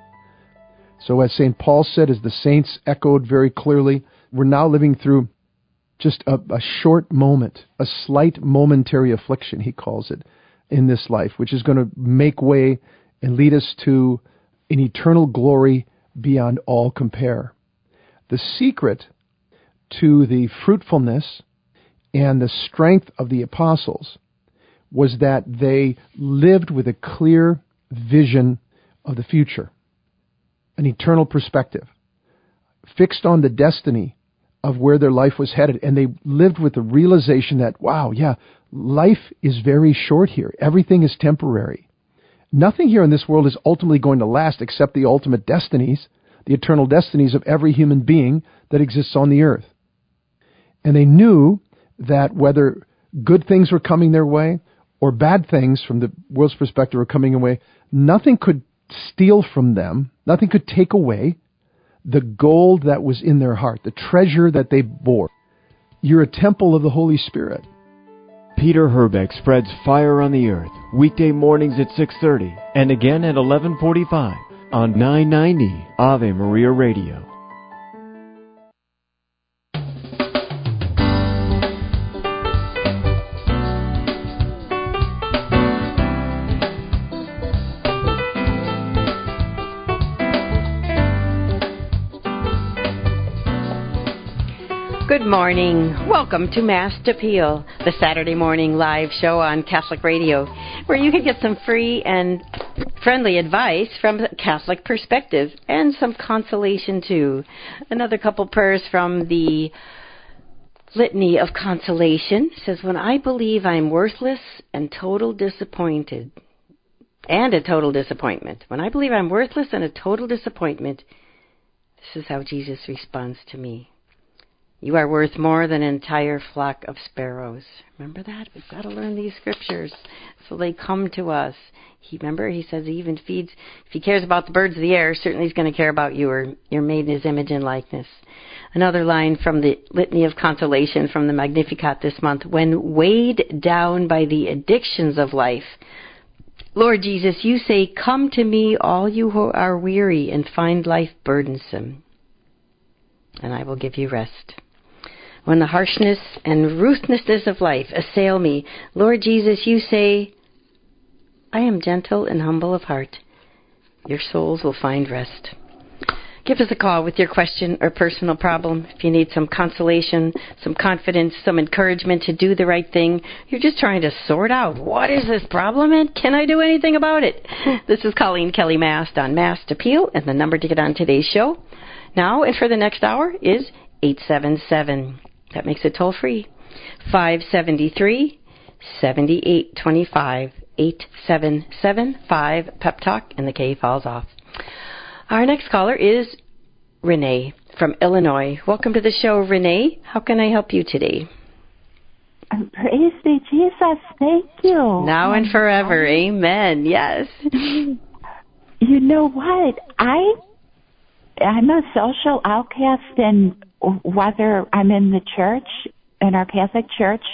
So, as St. Paul said, as the saints echoed very clearly, we're now living through just a, a short moment, a slight momentary affliction, he calls it, in this life, which is going to make way and lead us to an eternal glory beyond all compare. The secret to the fruitfulness and the strength of the apostles was that they lived with a clear vision of the future, an eternal perspective, fixed on the destiny of where their life was headed. And they lived with the realization that, wow, yeah, life is very short here. Everything is temporary. Nothing here in this world is ultimately going to last except the ultimate destinies, the eternal destinies of every human being that exists on the earth. And they knew that whether good things were coming their way or bad things from the world's perspective were coming away, nothing could steal from them, nothing could take away the gold that was in their heart, the treasure that they bore. You're a temple of the Holy Spirit. Peter Herbeck spreads fire on the earth weekday mornings at 6:30 and again at 11:45 on 990 Ave Maria Radio. Morning. Welcome to Mast Appeal, the Saturday morning live show on Catholic Radio, where you can get some free and friendly advice from a Catholic perspective and some consolation too. Another couple prayers from the Litany of Consolation says, When I believe I'm worthless and total disappointed, and a total disappointment, when I believe I'm worthless and a total disappointment, this is how Jesus responds to me. You are worth more than an entire flock of sparrows. Remember that? We've got to learn these scriptures so they come to us. He remember he says he even feeds if he cares about the birds of the air, certainly he's going to care about you or you're made in his image and likeness. Another line from the Litany of Consolation from the Magnificat this month. When weighed down by the addictions of life, Lord Jesus, you say, Come to me, all you who are weary and find life burdensome, and I will give you rest when the harshness and ruthlessness of life assail me, Lord Jesus, you say, I am gentle and humble of heart. Your souls will find rest. Give us a call with your question or personal problem. If you need some consolation, some confidence, some encouragement to do the right thing, you're just trying to sort out what is this problem and can I do anything about it? This is Coleen Kelly Mast on Mast Appeal, and the number to get on today's show now and for the next hour is 877 that makes it toll free. 573 7825 8775 Pep Talk, and the K falls off. Our next caller is Renee from Illinois. Welcome to the show, Renee. How can I help you today? Praise be Jesus. Thank you. Now and forever. Amen. Yes. You know what? I I'm a social outcast and whether I'm in the church, in our Catholic church,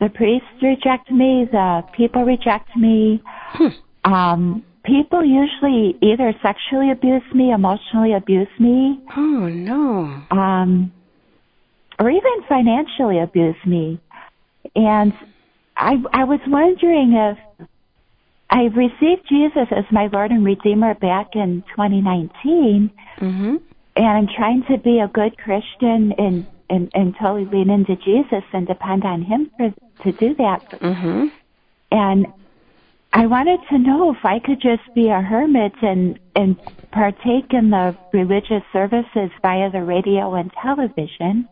the priests reject me, the people reject me. Hmm. Um, people usually either sexually abuse me, emotionally abuse me. Oh no. Um, or even financially abuse me. And I, I was wondering if I received Jesus as my Lord and Redeemer back in 2019. Mm-hmm and I'm trying to be a good Christian and and, and totally lean into Jesus and depend on Him for, to do that. Mm-hmm. And I wanted to know if I could just be a hermit and and partake in the religious services via the radio and television.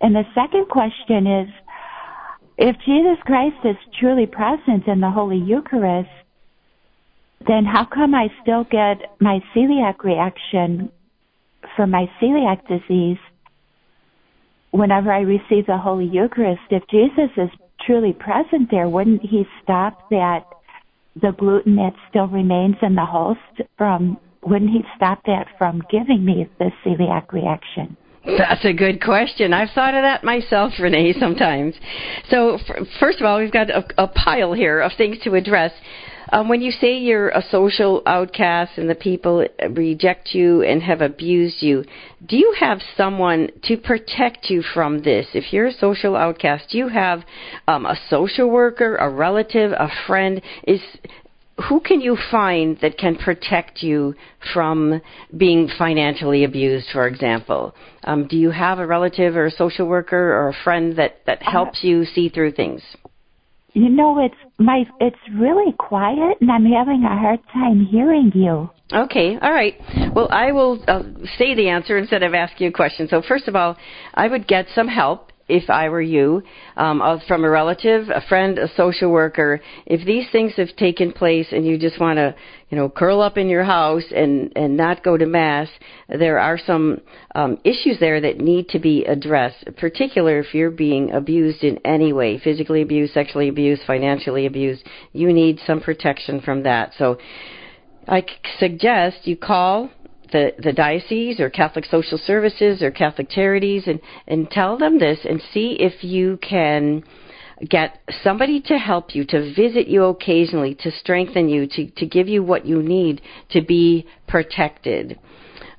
And the second question is, if Jesus Christ is truly present in the Holy Eucharist, then how come I still get my celiac reaction for my celiac disease, whenever I receive the Holy Eucharist, if Jesus is truly present there, wouldn't he stop that the gluten that still remains in the host from wouldn't he stop that from giving me the celiac reaction? That's a good question. I've thought of that myself, Renee, sometimes. So, f- first of all, we've got a, a pile here of things to address. Um, when you say you're a social outcast and the people reject you and have abused you, do you have someone to protect you from this? If you're a social outcast, do you have um, a social worker, a relative, a friend? Is who can you find that can protect you from being financially abused, for example? Um, do you have a relative or a social worker or a friend that, that helps you see through things? You know, it's my it's really quiet, and I'm having a hard time hearing you. Okay, all right. Well, I will uh, say the answer instead of asking a question. So, first of all, I would get some help if I were you, um, from a relative, a friend, a social worker, if these things have taken place and you just want to, you know, curl up in your house and and not go to mass, there are some um, issues there that need to be addressed. Particular if you're being abused in any way, physically abused, sexually abused, financially abused, you need some protection from that. So. I suggest you call the, the diocese or Catholic Social Services or Catholic Charities and, and tell them this and see if you can get somebody to help you, to visit you occasionally, to strengthen you, to, to give you what you need to be protected.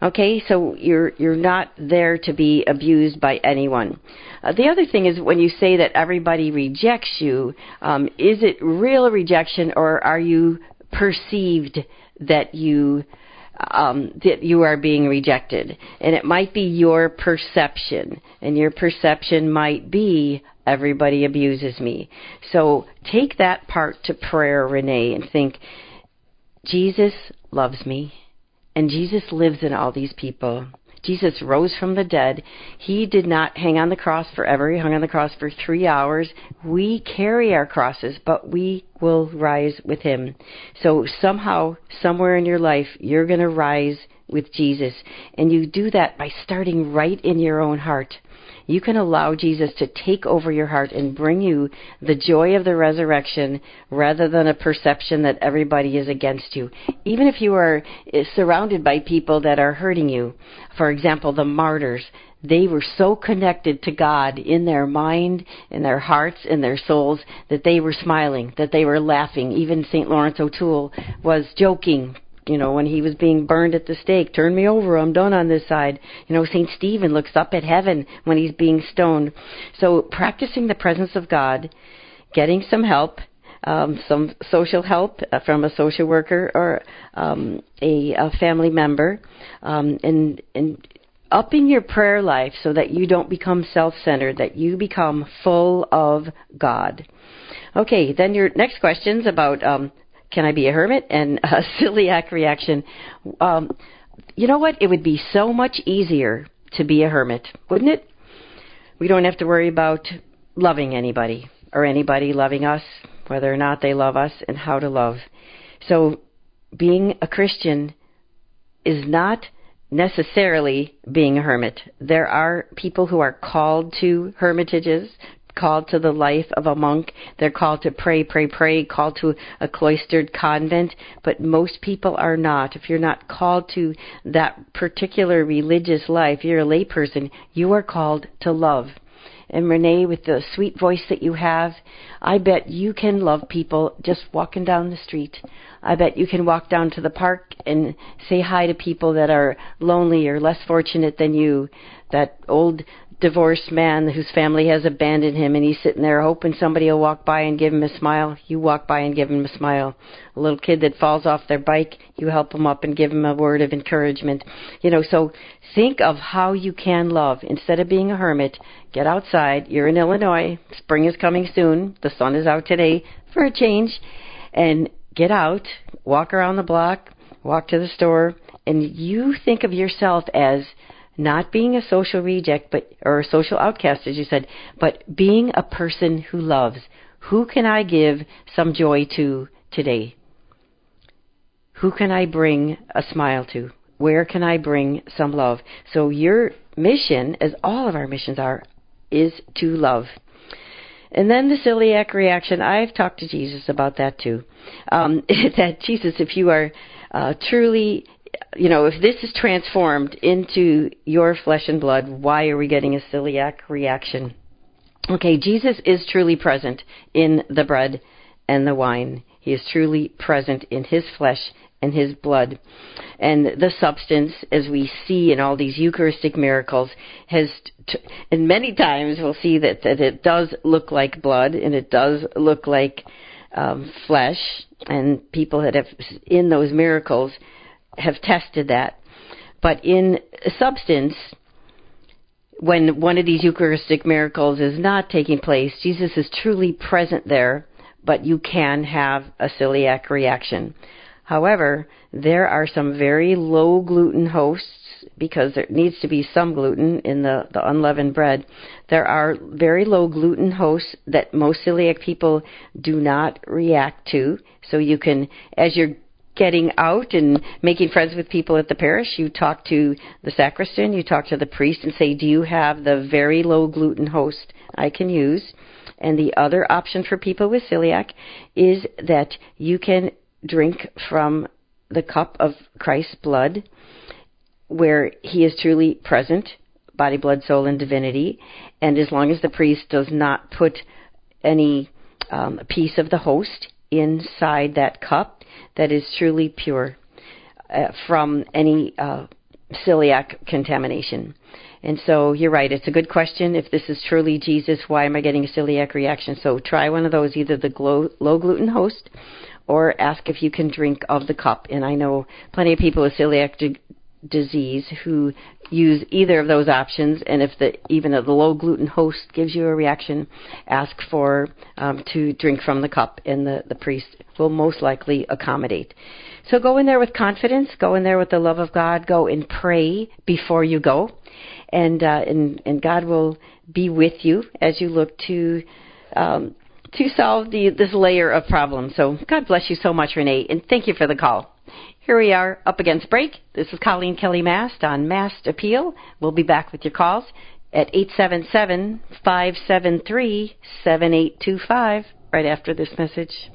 Okay, so you're you're not there to be abused by anyone. Uh, the other thing is when you say that everybody rejects you, um, is it real rejection or are you perceived that you um, that you are being rejected. And it might be your perception, and your perception might be everybody abuses me. So take that part to prayer, Renee, and think Jesus loves me, and Jesus lives in all these people. Jesus rose from the dead. He did not hang on the cross forever. He hung on the cross for three hours. We carry our crosses, but we will rise with him. So somehow, somewhere in your life, you're going to rise with Jesus. And you do that by starting right in your own heart you can allow Jesus to take over your heart and bring you the joy of the resurrection rather than a perception that everybody is against you. Even if you are eh, surrounded by people that are hurting you. For example, the martyrs they were so connected to God in their mind, in their hearts, in their souls, that they were smiling, that they were laughing. Even St. Lawrence O'Toole was joking you know, when he was being burned at the stake, turn me over, I'm done on this side. You know, St. Stephen looks up at heaven when he's being stoned. So practicing the presence of God, getting some help, um, some social help uh, from a social worker or um, a, a family member, um, and and upping your prayer life so that you don't become self-centered, that you become full of God. Okay, then your next questions about um, can I be a hermit? And a [LAUGHS] celiac reaction. Um, you know what? It would be so much easier to be a hermit, wouldn't it? We don't have to worry about loving anybody or anybody loving us, whether or not they love us, and how to love. So, being a Christian is not necessarily being a hermit. There are people who are called to hermitages, called to the life of a monk. They're called to pray, pray, pray, called to a cloistered convent. But most people are not. If you're not called to that particular religious life, you're a layperson, you are called to love. And Renee, with the sweet voice that you have, I bet you can love people just walking down the street. I bet you can walk down to the park and say hi to people that are lonely or less fortunate than you. That old divorced man whose family has abandoned him and he's sitting there hoping somebody will walk by and give him a smile. You walk by and give him a smile. A little kid that falls off their bike, you help him up and give him a word of encouragement. You know, so think of how you can love. Instead of being a hermit, get outside. You're in Illinois. Spring is coming soon. The sun is out today for a change. And get out, walk around the block, walk to the store, and you think of yourself as not being a social reject but or a social outcast as you said but being a person who loves. Who can i give some joy to today? Who can i bring a smile to? Where can i bring some love? So your mission as all of our missions are is to love. And then the celiac reaction, I've talked to Jesus about that too. Um, [LAUGHS] that Jesus, if you are uh, truly, you know, if this is transformed into your flesh and blood, why are we getting a celiac reaction? Okay, Jesus is truly present in the bread and the wine. He is truly present in his flesh and his blood. And the substance, as we see in all these Eucharistic miracles, has, t- and many times we'll see that, that it does look like blood and it does look like um, flesh, and people that have, in those miracles, have tested that. But in substance, when one of these Eucharistic miracles is not taking place, Jesus is truly present there, but you can have a celiac reaction. However, there are some very low gluten hosts because there needs to be some gluten in the, the unleavened bread. There are very low gluten hosts that most celiac people do not react to. So you can, as you're getting out and making friends with people at the parish, you talk to the sacristan, you talk to the priest and say, Do you have the very low gluten host I can use? And the other option for people with celiac is that you can drink from the cup of Christ's blood, where he is truly present, body, blood, soul, and divinity. And as long as the priest does not put any um, piece of the host inside that cup, that is truly pure uh, from any uh, celiac contamination. And so you're right, it's a good question. If this is truly Jesus, why am I getting a celiac reaction? So try one of those, either the glow, low gluten host or ask if you can drink of the cup. And I know plenty of people with celiac di- disease who use either of those options. And if the even the low gluten host gives you a reaction, ask for um, to drink from the cup, and the the priest will most likely accommodate. So go in there with confidence. Go in there with the love of God. Go and pray before you go, and uh, and and God will be with you as you look to um, to solve the, this layer of problems. So God bless you so much, Renee, and thank you for the call. Here we are up against break. This is Coleen Kelly Mast on Mast Appeal. We'll be back with your calls at 877 573 7825 right after this message.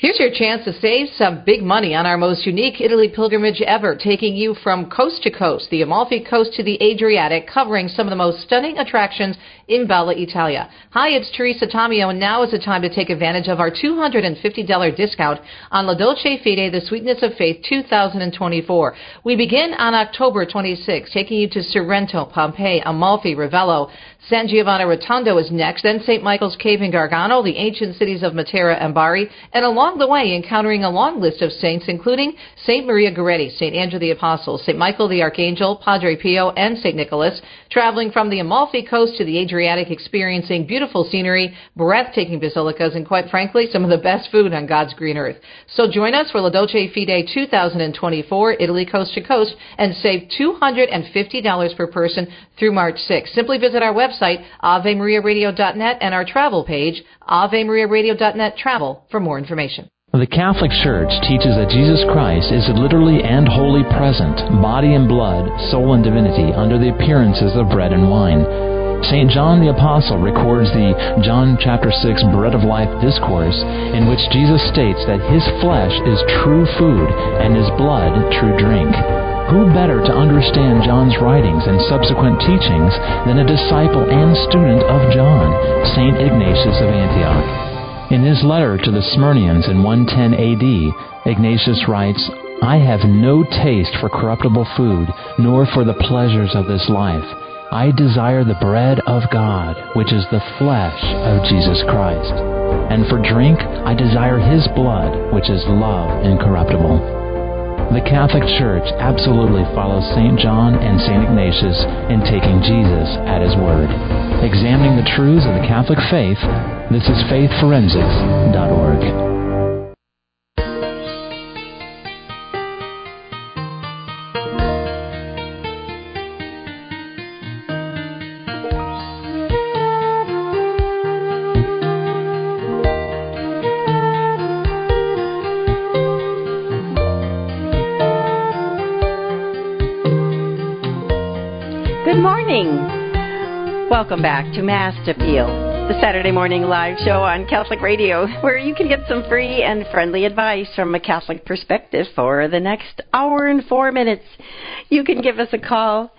Here's your chance to save some big money on our most unique Italy pilgrimage ever, taking you from coast to coast, the Amalfi Coast to the Adriatic, covering some of the most stunning attractions in Bella Italia. Hi, it's Teresa Tomeo, and now is the time to take advantage of our $250 discount on La Dolce Fede, The Sweetness of Faith 2024. We begin on October 26, taking you to Sorrento, Pompeii, Amalfi, Ravello, San Giovanni Rotondo is next, then St. Michael's Cave in Gargano, the ancient cities of Matera and Bari, and along the way encountering a long list of saints, including St. Maria Goretti, St. Andrew the Apostle, St. Michael the Archangel, Padre Pio, and St. Nicholas, traveling from the Amalfi Coast to the Adriatic, experiencing beautiful scenery, breathtaking basilicas, and quite frankly, some of the best food on God's green earth. So join us for La Dolce Fede 2024, Italy Coast to Coast, and save $250 per person through March 6th. Simply visit our website, AveMariaRadio.net, and our travel page, AveMariaRadio.net Travel, for more information. The Catholic Church teaches that Jesus Christ is literally and wholly present, body and blood, soul and divinity, under the appearances of bread and wine. St. John the Apostle records the John chapter 6 Bread of Life discourse in which Jesus states that his flesh is true food and his blood true drink. Who better to understand John's writings and subsequent teachings than a disciple and student of John, St. Ignatius of Antioch? In his letter to the Smyrnians in 110 AD, Ignatius writes, I have no taste for corruptible food, nor for the pleasures of this life. I desire the bread of God, which is the flesh of Jesus Christ. And for drink, I desire his blood, which is love incorruptible. The Catholic Church absolutely follows St. John and St. Ignatius in taking Jesus at his word. Examining the truths of the Catholic faith, this is faithforensics.org. Welcome back to Mast Appeal, the Saturday morning live show on Catholic Radio, where you can get some free and friendly advice from a Catholic perspective for the next hour and four minutes. You can give us a call,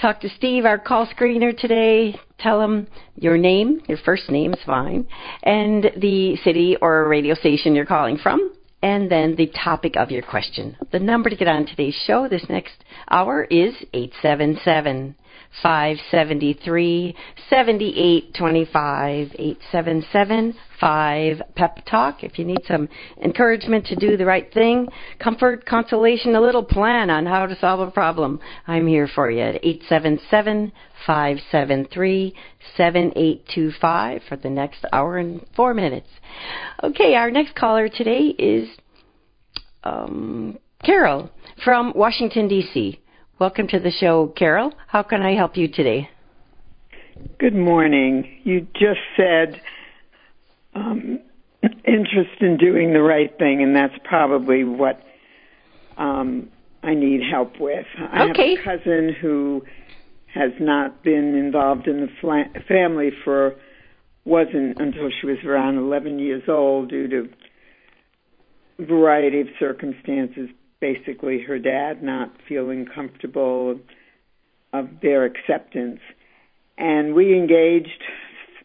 talk to Steve, our call screener today. Tell him your name, your first name is fine, and the city or radio station you're calling from, and then the topic of your question. The number to get on today's show this next hour is 877 573 7825 877 5 Pep Talk. If you need some encouragement to do the right thing, comfort, consolation, a little plan on how to solve a problem, I'm here for you at 877 573 7825 for the next hour and four minutes. Okay, our next caller today is um, Carol from Washington, D.C. Welcome to the show, Carol. How can I help you today? Good morning. You just said um, interest in doing the right thing, and that's probably what um, I need help with. I okay. have a cousin who has not been involved in the fla- family for wasn't until she was around 11 years old due to a variety of circumstances basically her dad not feeling comfortable of their acceptance. And we engaged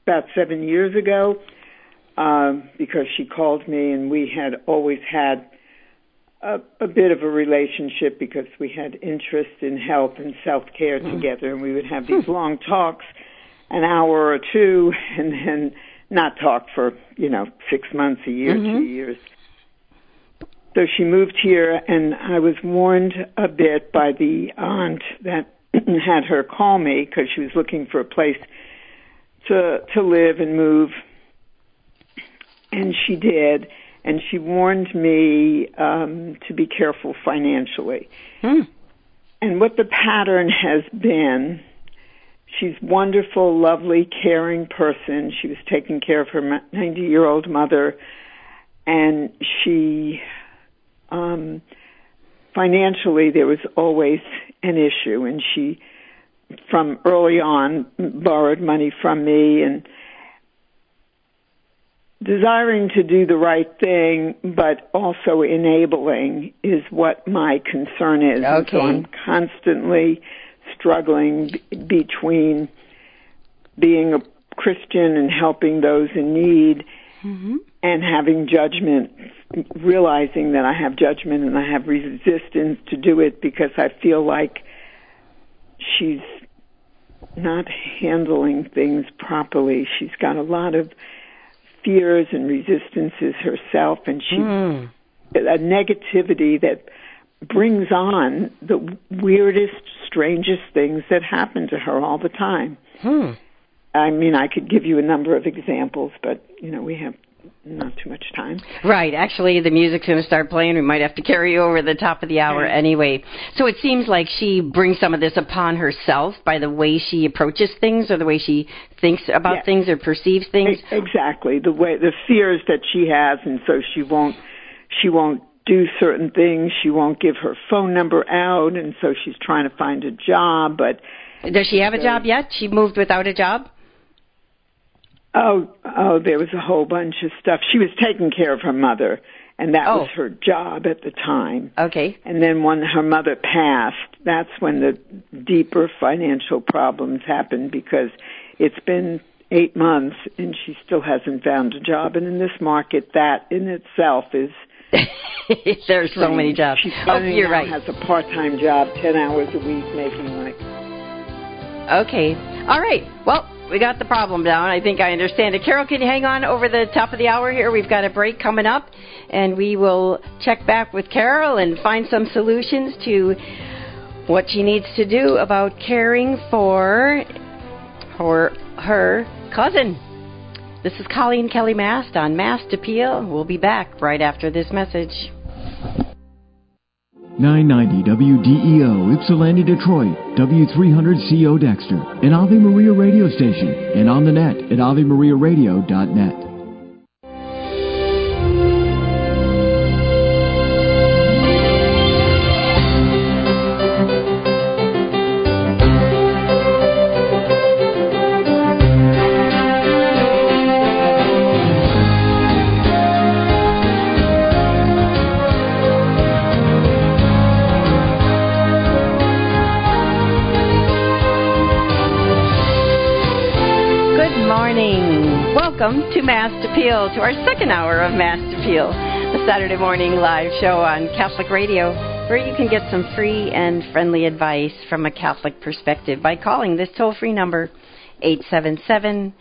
about seven years ago um, because she called me, and we had always had a, a bit of a relationship because we had interest in health and self care mm-hmm. together, and we would have these long talks, an hour or two, [LAUGHS] and then not talk for you know six months, a year, mm-hmm. two years. So she moved here, and I was warned a bit by the aunt that [CLEARS THROAT] had her call me because she was looking for a place to to live and move, and she did. And she warned me um, to be careful financially. Hmm. And what the pattern has been, she's wonderful, lovely, caring person. She was taking care of her 90 year old mother, and she um, financially there was always an issue, and she, from early on, borrowed money from me and desiring to do the right thing, but also enabling is what my concern is. Okay. so I'm constantly struggling b- between being a Christian and helping those in need mm-hmm. And having judgment realizing that I have judgment and I have resistance to do it because I feel like she's not handling things properly. She's got a lot of fears and resistances herself, and she mm. a negativity that brings on the weirdest, strangest things that happen to her all the time. Hmm. I mean, I could give you a number of examples, but you know, we have not too much time. Right. Actually, the music's going to start playing. We might have to carry you over the top of the hour anyway. So it seems like she brings some of this upon herself by the way she approaches things or the way she thinks about yes. things or perceives things. Exactly. The way the fears that she has and so she won't she won't do certain things. She won't give her phone number out and so she's trying to find a job, but does she have a job yet? She moved without a job? Oh, oh, there was a whole bunch of stuff. She was taking care of her mother, and that oh. was her job at the time. Okay. And then when her mother passed, that's when the deeper financial problems happened because it's been eight months and she still hasn't found a job. And in this market, that in itself is. [LAUGHS] There's so many jobs. She oh, you're right. Has a part-time job, ten hours a week, making like. Okay. All right. Well, we got the problem down. I think I understand it. Carol, can you hang on over the top of the hour here? We've got a break coming up, and we will check back with Carol and find some solutions to what she needs to do about caring for her, her cousin. This is Coleen Kelly Mast on Mast Appeal. We'll be back right after this message. 990 WDEO Ypsilanti, Detroit, W300CO Dexter, an Ave Maria radio station, and on the net at AveMariaRadio.net. Welcome to Mast Appeal, to our second hour of Mast Appeal, the Saturday morning live show on Catholic Radio, where you can get some free and friendly advice from a Catholic perspective by calling this toll free number, 877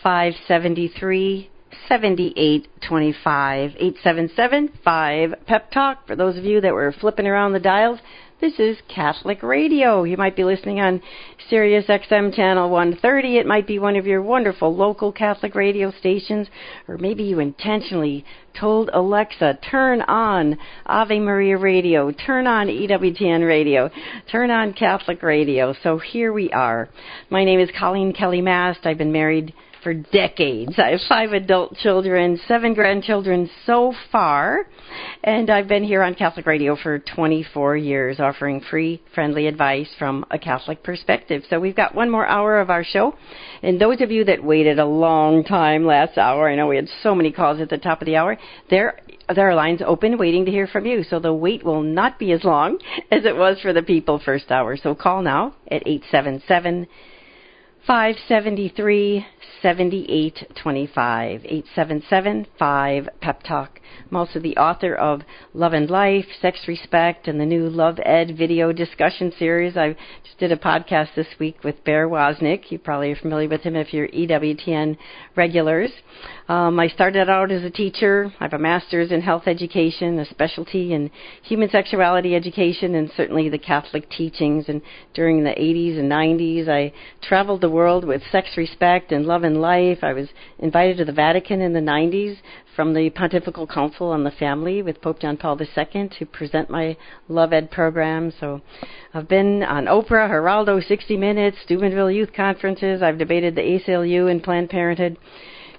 573 7825. 877 5 Pep Talk. For those of you that were flipping around the dials, this is Catholic Radio. You might be listening on Sirius XM channel 130. It might be one of your wonderful local Catholic radio stations, or maybe you intentionally told Alexa, turn on Ave Maria Radio, turn on EWTN Radio, turn on Catholic Radio. So here we are. My name is Coleen Kelly Mast. I've been married for decades. I have five adult children, seven grandchildren so far, and I've been here on Catholic Radio for 24 years offering free, friendly advice from a Catholic perspective. So we've got one more hour of our show. And those of you that waited a long time last hour, I know we had so many calls at the top of the hour, there there are lines open waiting to hear from you. So the wait will not be as long [LAUGHS] as it was for the people first hour. So call now at 877 573 7825 877 5 Pep Talk. I'm also the author of Love and Life, Sex Respect, and the new Love Ed video discussion series. I just did a podcast this week with Bear Woznick. You probably are familiar with him if you're EWTN regulars. Um, I started out as a teacher. I have a master's in health education, a specialty in human sexuality education, and certainly the Catholic teachings. And during the 80s and 90s, I traveled the world with Sex Respect and Love and Life. I was invited to the Vatican in the 90s from the Pontifical Council on the Family with Pope John Paul II to present my Love Ed program. So I've been on Oprah, Geraldo, 60 Minutes, Steubenville Youth Conferences. I've debated the ACLU and Planned Parenthood.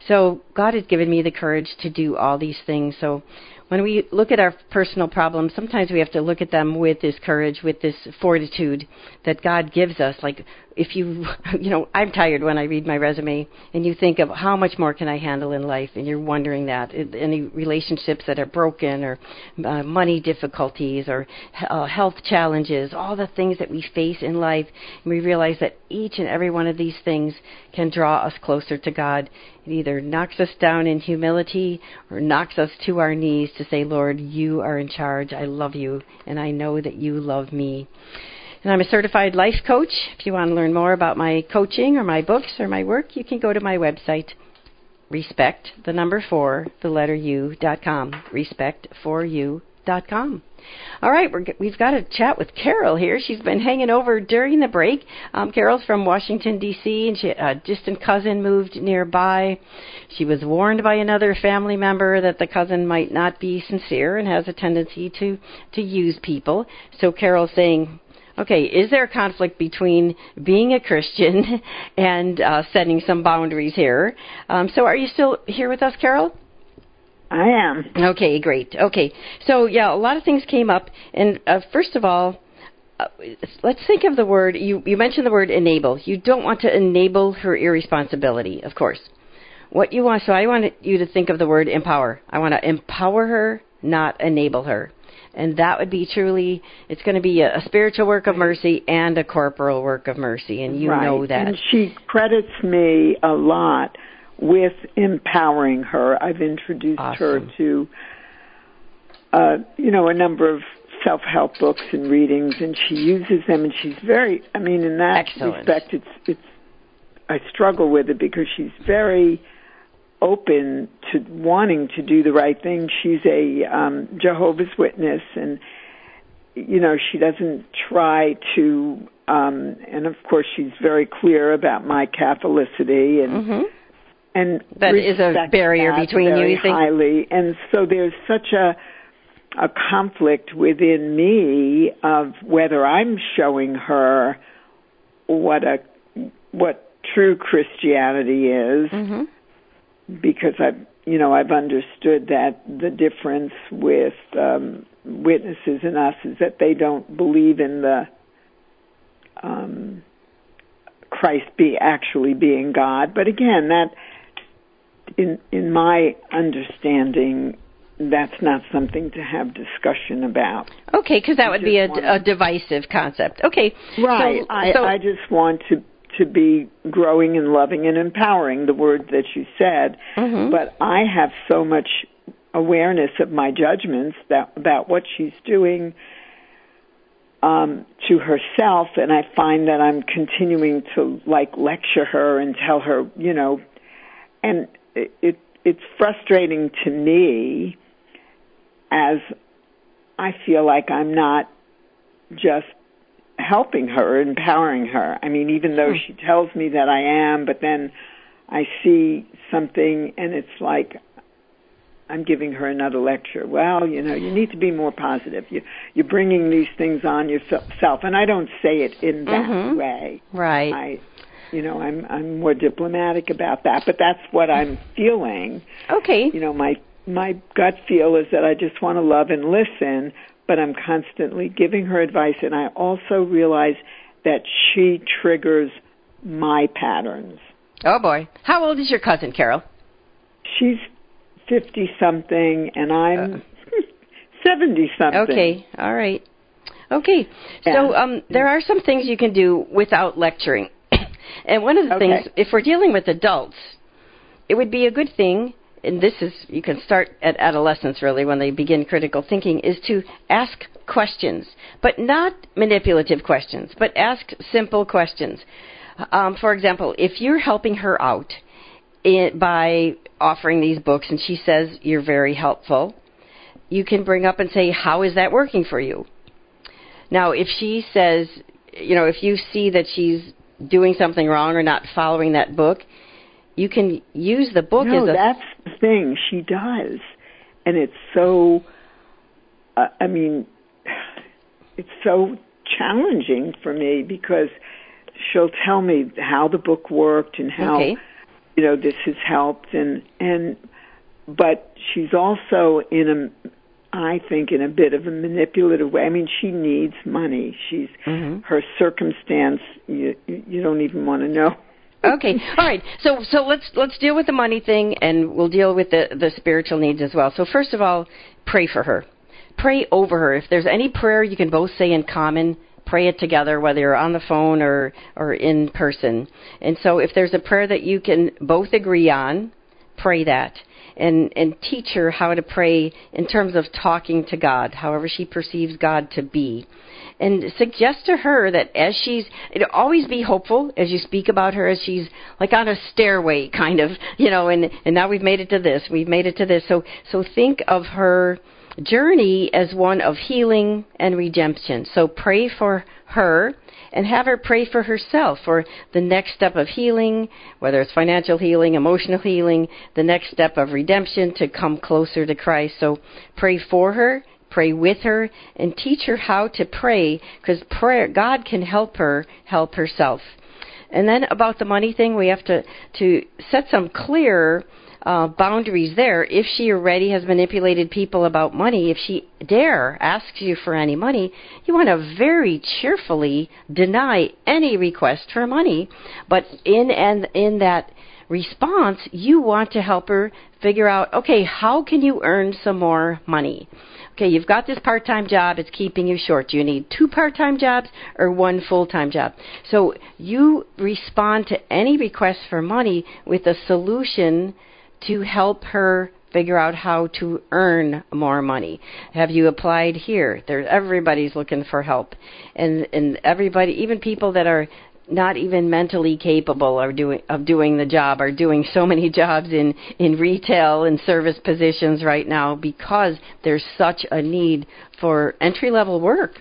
So God has given me the courage to do all these things. So when we look at our personal problems, sometimes we have to look at them with this courage, with this fortitude that God gives us. Like if you, [LAUGHS] you know, I'm tired when I read my resume and you think of how much more can I handle in life, and you're wondering that any relationships that are broken or uh, money difficulties or uh, health challenges, all the things that we face in life, and we realize that each and every one of these things can draw us closer to God. It either knocks us down in humility or knocks us to our knees to say, Lord, you are in charge. I love you, and I know that you love me. And I'm a certified life coach. If you want to learn more about my coaching or my books or my work, you can go to my website, respect, the number four, the letter U dot com. Respect for you dot com. All right, we're, we've got a chat with Carol here. She's been hanging over during the break. Um, Carol's from Washington D.C. and she, a distant cousin moved nearby. She was warned by another family member that the cousin might not be sincere and has a tendency to to use people. So Carol's saying, Okay, is there a conflict between being a Christian [LAUGHS] and uh, setting some boundaries here? Um, so, are you still here with us, Carol? I am. Okay, great. Okay, so yeah, a lot of things came up, and uh, first of all, uh, let's think of the word you you mentioned the word enable. You don't want to enable her irresponsibility, of course. What you want, so I want you to think of the word empower. I want to empower her, not enable her and that would be truly it's going to be a, a, spiritual work of mercy and a corporal work of mercy and you right. know that and she credits me a lot with empowering her i've introduced awesome. her to uh you know a number of self help books and readings and she uses them and she's very i mean in that Excellent. respect it's it's i struggle with it because she's very open to wanting to do the right thing. She's a um, Jehovah's Witness, and you know she doesn't try to. Um, and of course, she's very clear about my Catholicity, and mm-hmm. and that is a barrier between you. You think highly, and so there's such a a conflict within me of whether I'm showing her what a what true Christianity is. Mm-hmm because I've you know I've understood that the difference with um, witnesses and us is that they don't believe in the um, Christ be actually being God. But again, that in in my understanding, that's not something to have discussion about. Okay, because that would be a, a, divisive concept. Okay, right. So, I, so I just want to to be growing and loving and empowering, the word that you said. Mm-hmm. But I have so much awareness of my judgments that about what she's doing um, to herself, and I find that I'm continuing to like lecture her and tell her, you know, and it, it it's frustrating to me as I feel like I'm not just helping her, empowering her. I mean, even though she tells me that I am, but then I see something and it's like I'm giving her another lecture. Well, you know, you need to be more positive. You you're bringing these things on yourself, and I don't say it in that Mhm. way. Right. I, you know, I'm I'm more diplomatic about that, but that's what I'm feeling. Okay. You know, my my gut feel is that I just want to love and listen, but I'm constantly giving her advice, and I also realize that she triggers my patterns. Oh boy. How old is your cousin, Carol? She's fifty something, and I'm [LAUGHS] seventy something. Okay. All right. Okay. So um, there are some things you can do without lecturing. [COUGHS] and one of the Okay. things, if we're dealing with adults, it would be a good thing, and this is, you can start at adolescence really when they begin critical thinking, is to ask questions, but not manipulative questions, but ask simple questions. Um, for example, if you're helping her out it, by offering these books and she says you're very helpful, you can bring up and say, How is that working for you? Now, if she says, you know, if you see that she's doing something wrong or not following that book, you can use the book no, as a. that's the thing. She does, and it's so. Uh, I mean, it's so challenging for me because she'll tell me how the book worked and how Okay. you know this has helped and and but she's also in a I think in a bit of a manipulative way. I mean, she needs money. She's her circumstance. You you don't even want to know. Okay. All right. So so let's let's deal with the money thing and we'll deal with the the spiritual needs as well. So first of all, pray for her. Pray over her. If there's any prayer you can both say in common, pray it together whether you're on the phone or or in person. And so if there's a prayer that you can both agree on, pray that. And and teach her how to pray in terms of talking to God, however she perceives God to be. And suggest to her that as she's it always be hopeful as you speak about her as she's like on a stairway kind of you know and and now we've made it to this we've made it to this. So so think of her journey as one of healing and redemption. So pray for her and have her pray for herself for the next step of healing whether it's financial healing emotional healing the next step of redemption to come closer to Christ so pray for her pray with her and teach her how to pray because prayer God can help her help herself. And then about the money thing, we have to to set some clear uh, boundaries there. If she already has manipulated people about money, if she dare asks you for any money, you want to very cheerfully deny any request for money. But in and in that response, you want to help her figure out, okay, how can you earn some more money? Okay, you've got this part time job, it's keeping you short. Do you need two part time jobs or one full time job? So you respond to any request for money with a solution to help her figure out how to earn more money. Have you applied here? There everybody's looking for help. And and everybody even people that are not even mentally capable of doing of doing the job are doing so many [LAUGHS] jobs in in retail and service positions right now because there's such a need for entry level work.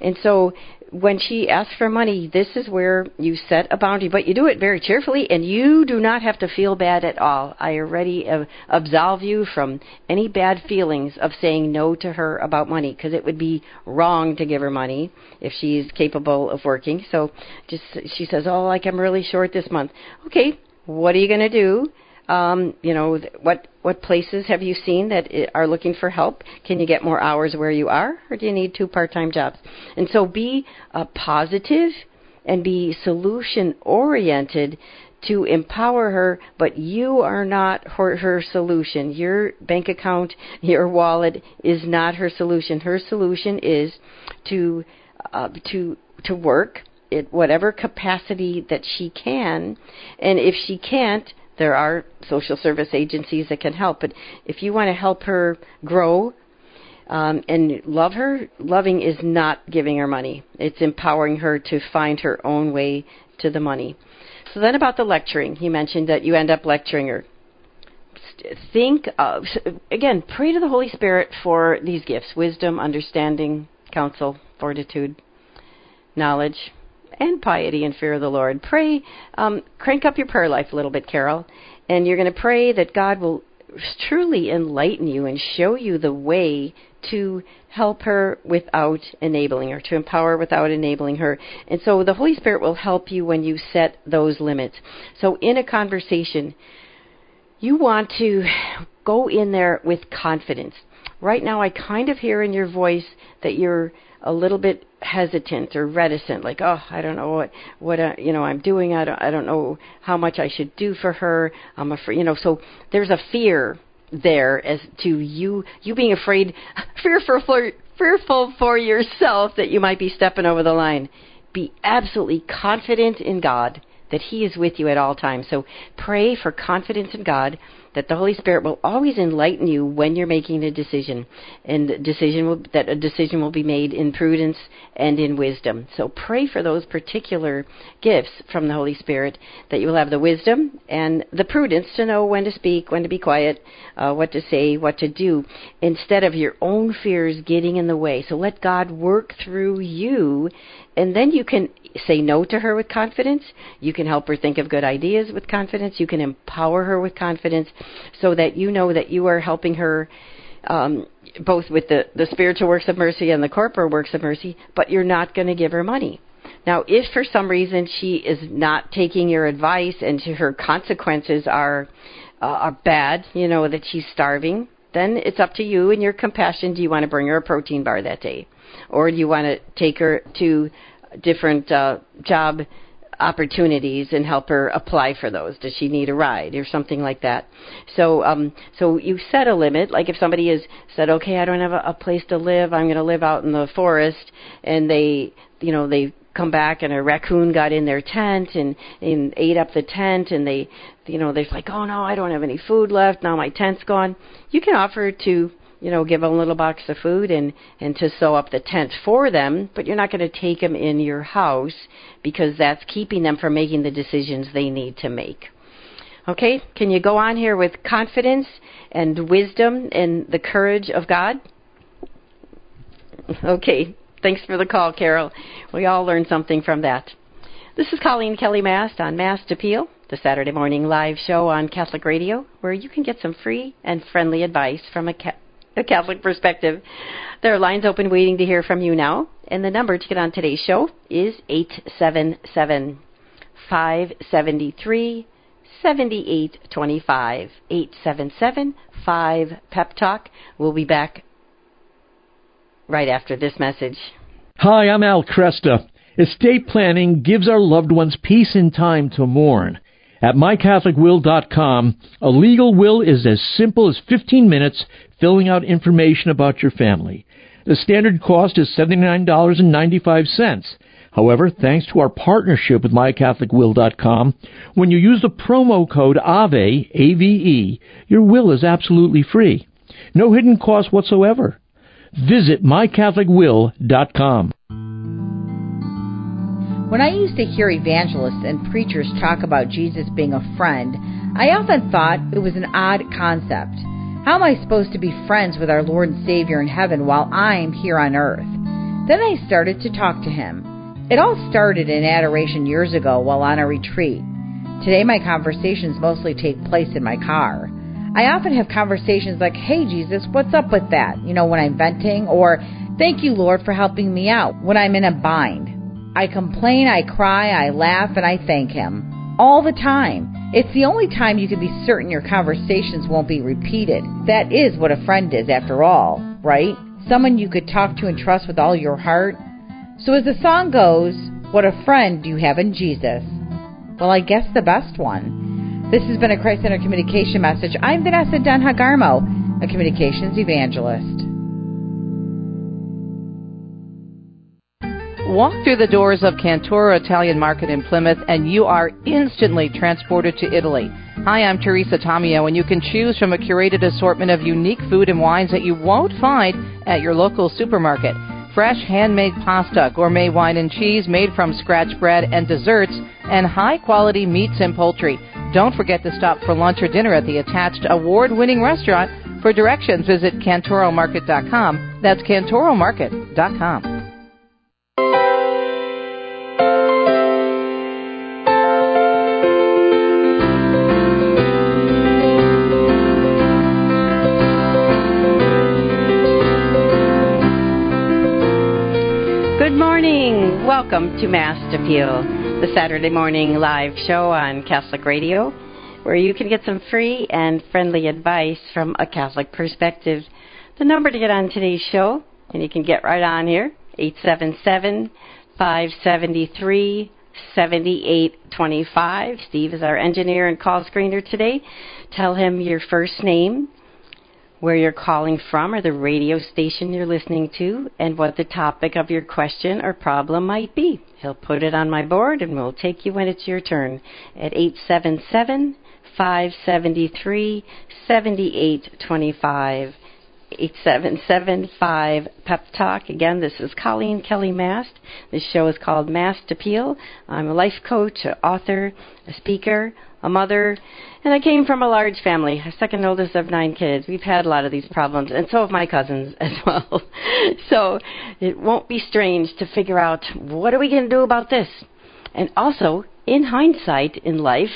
And so when she asks for money, this is where you set a boundary, but you do it very cheerfully, and you do not have to feel bad at all. I already uh, absolve you from any bad feelings of saying no to her about money, because it would be wrong to give her money if she's capable of working. So just she says, "Oh, like I'm really short this month." Okay, what are you going to do? Um, you know, what what places have you seen that are looking for help? Can you get more hours where you are, or do you need two part-time jobs? And so, be uh, positive and be solution oriented to empower her. But you are not her, her solution. Your bank account, your wallet is not her solution. Her solution is to uh, to to work at whatever capacity that she can. And if she can't, there are social service agencies that can help. But if you want to help her grow um, and love her, loving is not giving her money. It's empowering her to find her own way to the money. So then about the lecturing, he mentioned that you end up lecturing her. Think of, again, pray to the Holy Spirit for these gifts wisdom, understanding, counsel, fortitude, knowledge, and piety and fear of the Lord. Pray, um, crank up your prayer life a little bit, Carol, and you're going to pray that God will truly enlighten you and show you the way to help her without enabling her, to empower without enabling her. And so the Holy Spirit will help you when you set those limits. So in a conversation, you want to go in there with confidence. Right now, I kind of hear in your voice that you're a little bit hesitant or reticent like oh i don't know what what uh, you know i'm doing. I don't i don't know how much i should do for her. I'm afraid you know so there's a fear there as to you you being afraid [LAUGHS] fearful for fearful for yourself that you might be stepping over the line. Be absolutely confident in god that he is with you at all times. So pray for confidence in god that the Holy Spirit will always enlighten you when you're making a decision, and decision will, that a decision will be made in prudence and in wisdom. So pray for those particular gifts from the Holy Spirit that you will have the wisdom and the prudence to know when to speak, when to be quiet, uh, what to say, what to do, instead of your own fears getting in the way. So let God work through you and then you can say no to her with confidence. You can help her think of good ideas with confidence. You can empower her with confidence so that you know that you are helping her um, both with the, the spiritual works of mercy and the corporal works of mercy, but you're not going to give her money. Now, if for some reason she is not taking your advice and her consequences are uh, are bad, you know that she's starving, then it's up to you and your compassion. Do you want to bring her a protein bar that day? or do you want to take her to different uh, job opportunities and help her apply for those? Does she need a ride or something like that? So, um, so you set a limit. Like if somebody has said, okay, I don't have a, a place to live, I'm going to live out in the forest, and they, you know, they come back and a raccoon got in their tent and and ate up the tent and they you know they're like oh no I don't have any food left now my tent's gone you can offer to you know, give them a little box of food and and to sew up the tent for them, but you're not going to take them in your house because that's keeping them from making the decisions they need to make. Okay? Can you go on here with confidence and wisdom and the courage of God? [LAUGHS] Okay. Thanks for the call, Carol. We all learned something from that. This is Coleen Kelly Mast on Mast Appeal, the Saturday morning live show on Catholic Radio, where you can get some free and friendly advice from a a Catholic perspective. There are lines open waiting to hear from you now, and the number to get on today's show is 877 573 7825. 877 5 Pep Talk. We'll be back right after this message. Hi, I'm Al Kresta. Estate planning gives our loved ones peace and time to mourn. At mycatholicwill.com, a legal will is as simple as 15 minutes filling out information about your family. The standard cost is $79.95. However, thanks to our partnership with mycatholicwill.com, when you use the promo code AVE, A-V-E, your will is absolutely free. No hidden cost whatsoever. Visit mycatholicwill.com. When I used to hear evangelists and preachers talk about Jesus being a friend, I often thought it was an odd concept. How am I supposed to be friends with our Lord and Savior in heaven while I'm here on earth? Then I started to talk to him. It all started in adoration years ago while on a retreat. Today, my conversations mostly take place in my car. I often have conversations like, Hey, Jesus, what's up with that? You know, when I'm venting, or Thank you, Lord, for helping me out when I'm in a bind. I complain, I cry, I laugh, and I thank Him. All the time. It's the only time you can be certain your conversations won't be repeated. That is what a friend is, after all, right? Someone you could talk to and trust with all your heart. So, as the song goes, what a friend do you have in Jesus? Well, I guess the best one. This has been a Christ Center communication message. I'm Vanessa Denha Garmo, a communications evangelist. Walk through the doors of Cantoro Italian Market in Plymouth and you are instantly transported to Italy. Hi, I'm Teresa Tomeo, and you can choose from a curated assortment of unique food and wines that you won't find at your local supermarket. Fresh handmade pasta, gourmet wine and cheese made from scratch bread and desserts, and high quality meats and poultry. Don't forget to stop for lunch or dinner at the attached award winning restaurant. For directions, visit CantoroMarket.com. That's CantoroMarket.com. Welcome to Mast Appeal, the Saturday morning live show on Catholic Radio, where you can get some free and friendly advice from a Catholic perspective. The number to get on today's show, and you can get right on here, 877 573 7825. Steve is our engineer and call screener today. Tell him your first name, where you're calling from or the radio station you're listening to, and what the topic of your question or problem might be. He'll put it on my board and we'll take you when it's your turn at 877 573 7825. 8775 Pep Talk. Again, this is Coleen Kelly Mast. This show is called Mast Appeal. I'm a life coach, author, a speaker, a mother, and I came from a large family, second oldest of nine kids. We've had a lot of these problems, and so have my cousins [LAUGHS] as well. so it won't be strange to figure out what are we going to do about this. And also, in hindsight in life,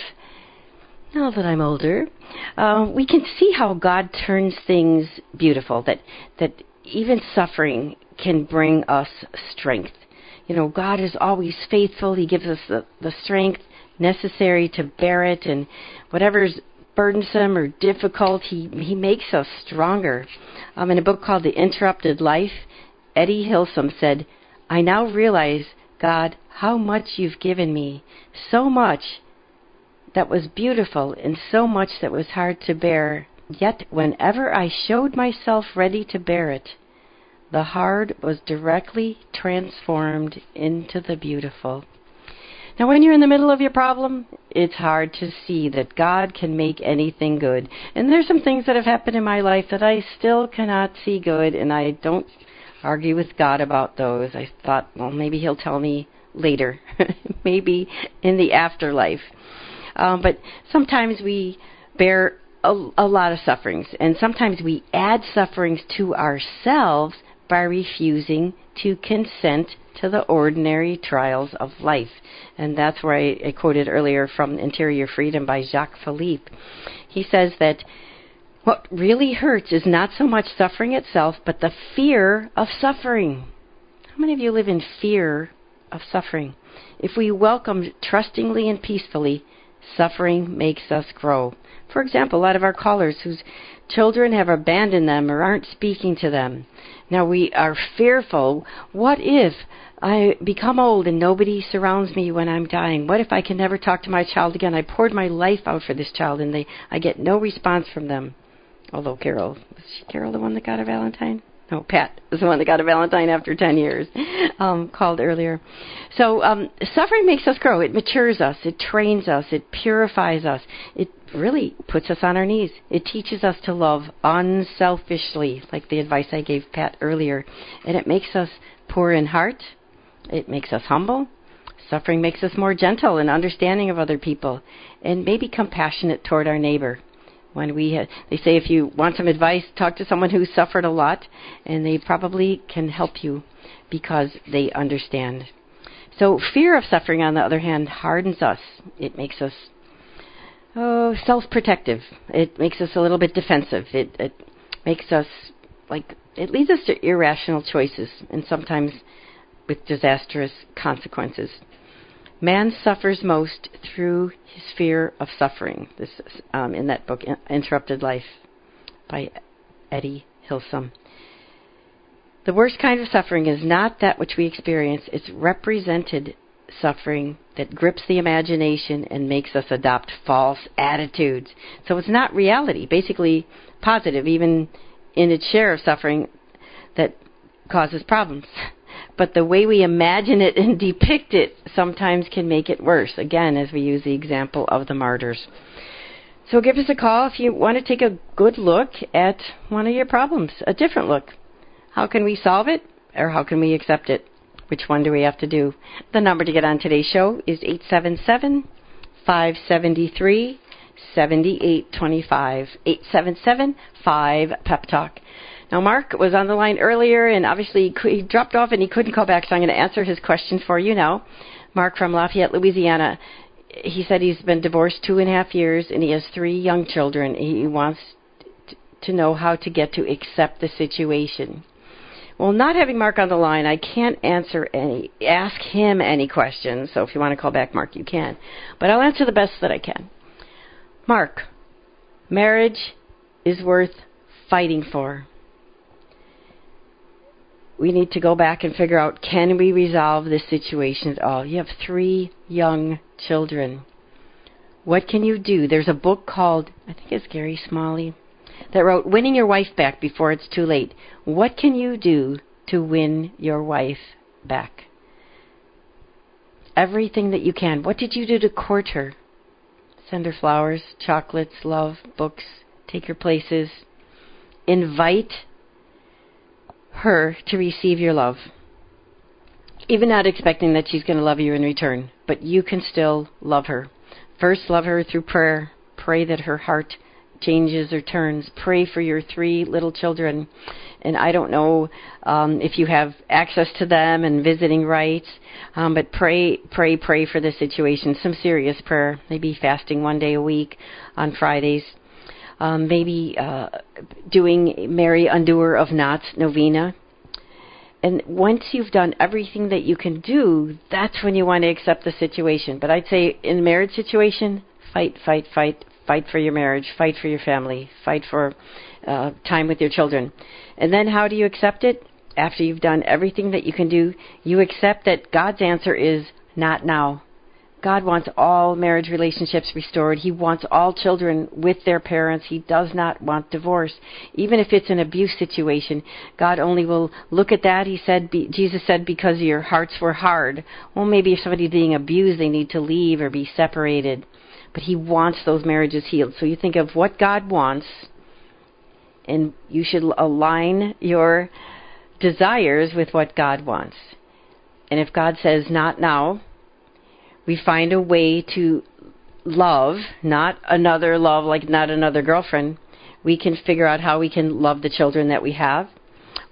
now that I'm older, uh, we can see how God turns things beautiful. That that even suffering can bring us strength. You know, God is always faithful. He gives us the, the strength necessary to bear it, and whatever's burdensome or difficult, He He makes us stronger. Um, in a book called The Interrupted Life, Etty Hillesum said, "I now realize, God, how much you've given me, so much." that was beautiful and so much that was hard to bear. Yet, whenever I showed myself ready to bear it, the hard was directly transformed into the beautiful. Now, when you're in the middle of your problem, it's hard to see that God can make anything good. And there's some things that have happened in my life that I still cannot see good, and I don't argue with God about those. I thought, well, maybe He'll tell me later, [LAUGHS] maybe in the afterlife. Um, but sometimes we bear a, a lot of sufferings, and sometimes we add sufferings to ourselves by refusing to consent to the ordinary trials of life. And that's where I, I quoted earlier from Interior Freedom by Jacques Philippe. He says that what really hurts is not so much suffering itself, but the fear of suffering. How many of you live in fear of suffering? If we welcome trustingly and peacefully, Suffering makes us grow. For example, a lot of our callers whose children have abandoned them or aren't speaking to them. Now we are fearful. What if I become old and nobody surrounds me when I'm dying? What if I can never talk to my child again? I poured my life out for this child and they I get no response from them. Although Carol was she Carol the one that got a Valentine? no, Pat is the one that got a Valentine after 10 years, um, called earlier. So um, suffering makes us grow. It matures us. It trains us. It purifies us. It really puts us on our knees. It teaches us to love unselfishly, like the advice I gave Pat earlier. And it makes us poor in heart. It makes us humble. Suffering makes us more gentle and understanding of other people, and maybe compassionate toward our neighbor when we ha- they say if you want some advice talk to someone who's suffered a lot and they probably can help you because they understand so fear of suffering on the other hand hardens us it makes us oh self-protective it makes us a little bit defensive it it makes us like it leads us to irrational choices and sometimes with disastrous consequences Man suffers most through his fear of suffering. This is um, in that book, Interrupted Life, by Etty Hillesum. The worst kind of suffering is not that which we experience; it's represented suffering that grips the imagination and makes us adopt false attitudes. So it's not reality, basically positive, even in its share of suffering that causes problems. [LAUGHS] but the way we imagine it and [LAUGHS] depict it sometimes can make it worse. Again, as we use the example of the martyrs. So give us a call if you want to take a good look at one of your problems, a different look. How can we solve it or how can we accept it? Which one do we have to do? The number to get on today's show is 877 573 7825. 877 5 Pep Talk. Now, Mark was on the line earlier, and obviously he dropped off and he couldn't call back, so I'm going to answer his question for you now. Mark from Lafayette, Louisiana. He said he's been divorced two and a half years, and he has three young children. He wants to know how to get to accept the situation. Well, not having Mark on the line, I can't answer any, ask him any questions. So if you want to call back, Mark, you can. But I'll answer the best that I can. Mark, marriage is worth fighting for we need to go back and figure out can we resolve this situation at all? You have three young children. What can you do? There's a book called, I think it's Gary Smalley, that wrote Winning Your Wife Back Before It's Too Late. What can you do to win your wife back? Everything that you can. What did you do to court her? Send her flowers, chocolates, love, books, take her places. Invite her to receive your love. Even not expecting that she's going to love you in return, but you can still love her. First, love her through prayer. Pray that her heart changes or turns. Pray for your three little children. And I don't know um, if you have access to them and visiting rights, um, but pray, pray, pray for the situation. Some serious prayer. Maybe fasting one day a week on Fridays um, maybe uh, doing Mary Undoer of Knots novena. And once you've done everything that you can do, that's when you want to accept the situation. But I'd say in a marriage situation, fight, fight, fight, fight for your marriage, fight for your family, fight for uh, time with your children. And then how do you accept it? After you've done everything that you can do, you accept that God's answer is not now. God wants all marriage relationships restored. He wants all children with their parents. He does not want divorce. Even if it's an abuse situation, God only will look at that. He said, Jesus said, because your hearts were hard. Well, maybe if somebody's being abused, they need to leave or be separated. But He wants those marriages healed. So you think of what God wants, and you should align your desires with what God wants. And if God says, not now, we find a way to love, not another love like not another girlfriend. We can figure out how we can love the children that we have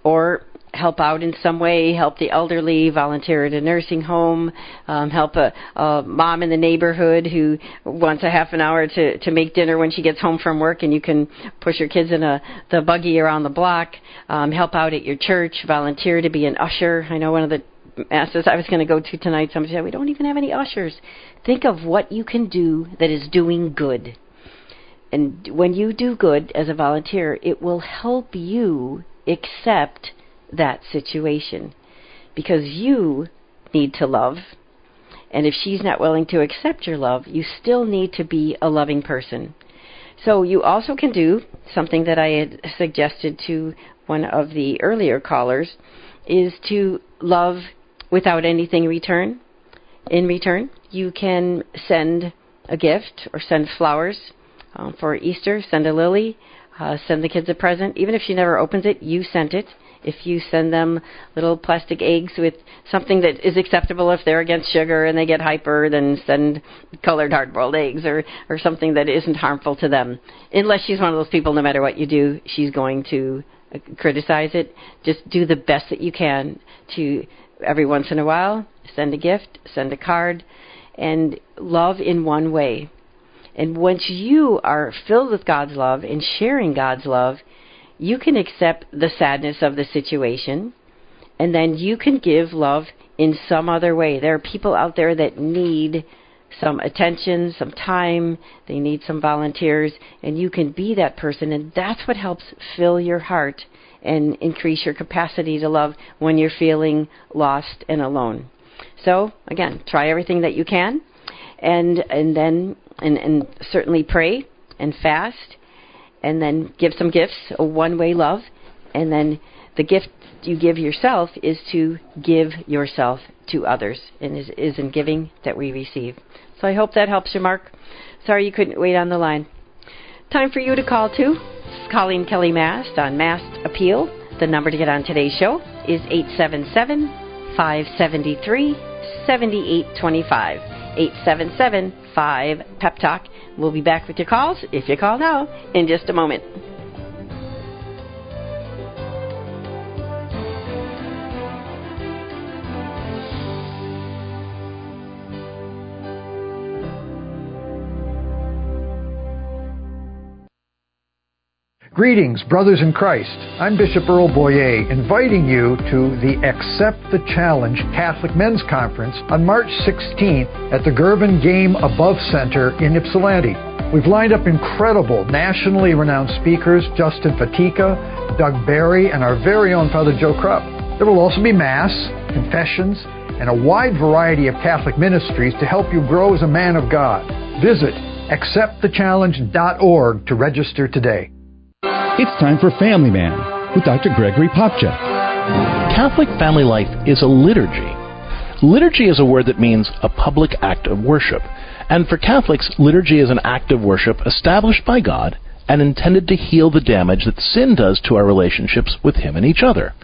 or help out in some way, help the elderly, volunteer at a nursing home, um, help a, a mom in the neighborhood who wants a half an hour to to make dinner when she gets home from work, and you can push your kids in a the buggy around the block. Um, help out at your church, volunteer to be an usher. I know one of the masses I was going to go to tonight, somebody said, We don't even have any ushers. Think of what you can do that is doing good. And when you do good as a volunteer, it will help you accept that situation because you need to love. And if she's not willing to accept your love, you still need to be a loving person. So you also can do something that I had suggested to one of the earlier callers is to love without anything return. In return, you can send a gift or send flowers um, for Easter. Send a lily. Uh, send the kids a present. Even if she never opens it, you sent it. If you send them little plastic eggs with something that is acceptable if they're against sugar and they get hyper, then send colored hard-boiled eggs or or something that isn't harmful to them. Unless she's one of those people, no matter what you do, she's going to uh, criticize it. Just do the best that you can to every once in a while, send a gift, send a card, and love in one way. And once you are filled with God's love and sharing God's love, you can accept the sadness of the situation, and then you can give love in some other way. There are people out there that need some attention, some time, they need some volunteers, and you can be that person, and that's what helps fill your heart and increase your capacity to love when you're feeling lost and alone. So again, try everything that you can, and and then and, and certainly pray and fast, and then give some gifts, a one-way love, and then the gift you give yourself is to give yourself to others, and is, is in giving that we receive. So I hope that helps you, Mark. Sorry you couldn't wait on the line. Time for you to call too. This is Coleen Kelly Mast on Mast Appeal. The number to get on today's show is 877 573 7825. 877 5 Pep Talk. We'll be back with your calls if you call now in just a moment. Greetings, brothers in Christ. I'm Bishop Earl Boyea, inviting you to the Accept the Challenge Catholic Men's Conference on March 16th at the Gervin GameAbove Center in Ypsilanti. We've lined up incredible, nationally renowned speakers Justin Fatica, Doug Barry, and our very own Father Joe Krupp. There will also be Mass, confessions, and a wide variety of Catholic ministries to help you grow as a man of God. Visit acceptthechallenge.org to register today. It's time for Family Man with Dr. Gregory Popcak. Catholic family life is a liturgy. Liturgy is a word that means a public act of worship. And for Catholics, liturgy is an act of worship established by God and intended to heal the damage that sin does to our relationships with Him and each other.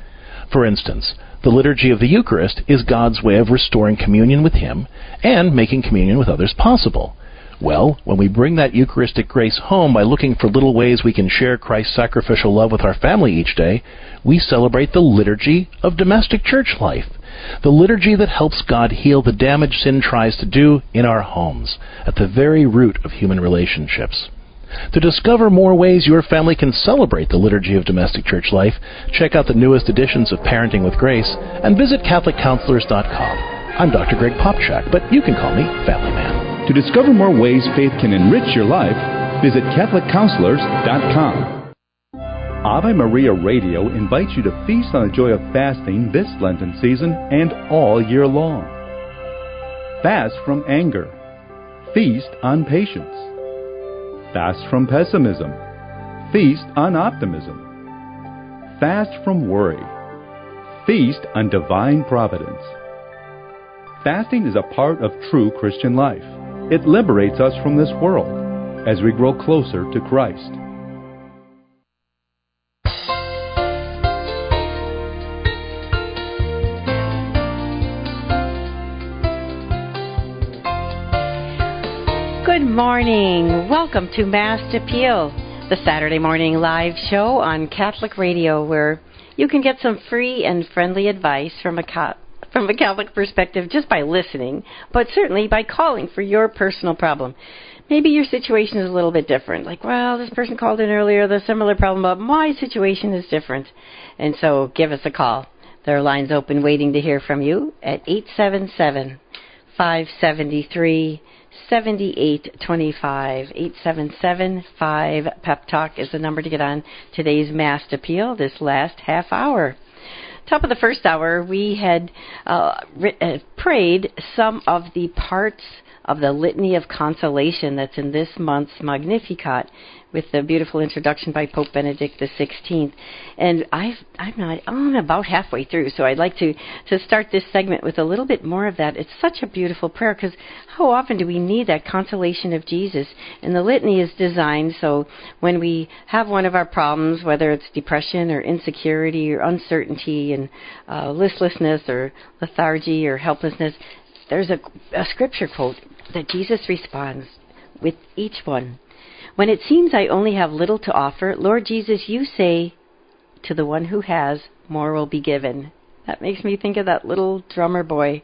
For instance, the liturgy of the Eucharist is God's way of restoring communion with Him and making communion with others possible. Well, when we bring that Eucharistic grace home by looking for little ways we can share Christ's sacrificial love with our family each day, we celebrate the liturgy of domestic church life. The liturgy that helps God heal the damage sin tries to do in our homes, at the very root of human relationships. To discover more ways your family can celebrate the liturgy of domestic church life, check out the newest editions of Parenting with Grace and visit CatholicCounselors.com. I'm Dr. Greg Popcak, but you can call me Family Man. To discover more ways faith can enrich your life, visit CatholicCounselors.com. Ave Maria Radio invites you to feast on the joy of fasting this Lenten season and all year long. Fast from anger. Feast on patience. Fast from pessimism. Feast on optimism. Fast from worry. Feast on divine providence. Fasting is a part of true Christian life. It liberates us from this world as we grow closer to Christ. Good morning. Welcome to Mast Appeal, the Saturday morning live show on Catholic Radio where you can get some free and friendly advice from a from a Catholic perspective just by listening, but certainly by calling for your personal problem. Maybe your situation is a little bit different. Like, well, this person called in earlier, the similar problem, but my situation is different. And so give us a call. There are lines open waiting to hear from you at 877 573 7825. 877 5 Pep Talk is the number to get on today's Mast Appeal this last half hour top of the first hour, we had uh, uh, prayed some of the parts of the Litany of Consolation that's in this month's Magnificat with the beautiful introduction by Pope Benedict XVI. And I've, I'm not, about halfway through, so I'd like to, to start this segment with a little bit more of that. It's such a beautiful prayer because how often do we need that consolation of Jesus? And the litany is designed so when we have one of our problems, whether it's depression or insecurity or uncertainty and uh, listlessness or lethargy or helplessness, there's a, a scripture quote that Jesus responds with each one. When it seems I only have little to offer, Lord Jesus, you say, to the one who has, more will be given. That makes me think of that little drummer boy.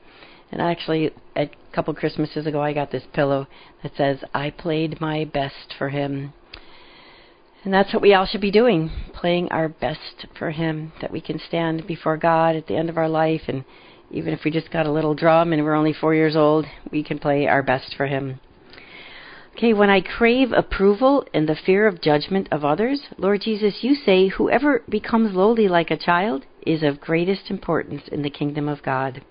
And actually, a couple Christmases ago, I got this pillow that says, I played my best for him. And that's what we all should be doing, playing our best for Him, that we can stand before God at the end of our life. And even if we just got a little drum and we're only four years old, we can play our best for Him. Okay, when I crave approval and the fear of judgment of others, Lord Jesus, you say, whoever becomes lowly like a child is of greatest importance in the kingdom of God.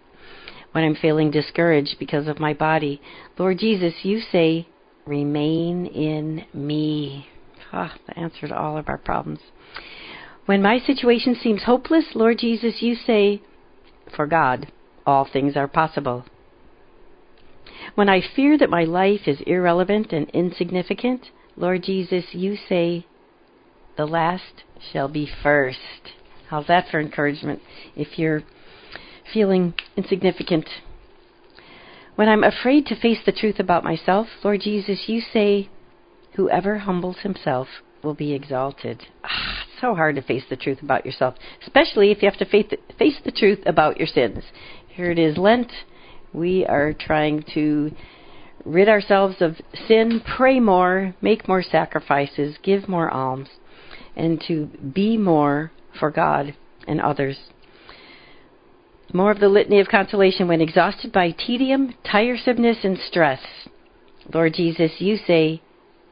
When I'm feeling discouraged because of my body, Lord Jesus, you say, remain in me. Ah, the answer to all of our problems. When my situation seems hopeless, Lord Jesus, you say, For God, all things are possible. When I fear that my life is irrelevant and insignificant, Lord Jesus, you say, The last shall be first. How's that for encouragement if you're feeling insignificant? When I'm afraid to face the truth about myself, Lord Jesus, you say, Whoever humbles himself will be exalted. Ah, so hard to face the truth about yourself, especially if you have to face the, face the truth about your sins. Here it is, Lent. We are trying to rid ourselves of sin, pray more, make more sacrifices, give more alms, and to be more for God and others. More of the litany of consolation when exhausted by tedium, tiresomeness, and stress. Lord Jesus, you say,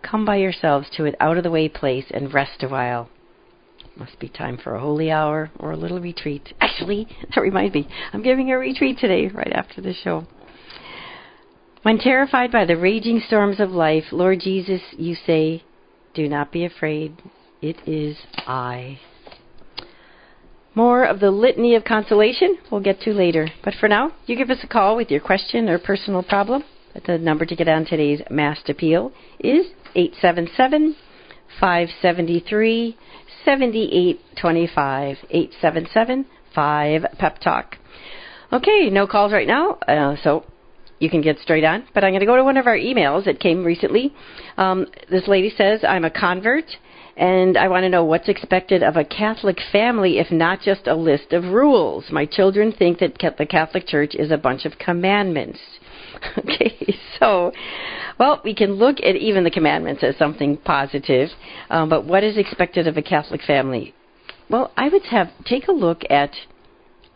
Come by yourselves to an out of the way place and rest a while. Must be time for a holy hour or a little retreat. Actually, [LAUGHS] that reminds me, I'm giving a retreat today, right after the show. When terrified by the raging storms of life, Lord Jesus, you say, Do not be afraid. It is I. More of the litany of consolation we'll get to later. But for now, you give us a call with your question or personal problem. The number to get on today's Mast Appeal is 877 573 7825. 877 5 Pep Talk. Okay, no calls right now, uh, so you can get straight on. But I'm going to go to one of our emails that came recently. Um, this lady says, I'm a convert and I want to know what's expected of a Catholic family if not just a list of rules. My children think that the Catholic Church is a bunch of commandments. [LAUGHS] Okay, so, well, we can look at even the commandments as something positive, um, but what is expected of a Catholic family? Well, I would have take a look at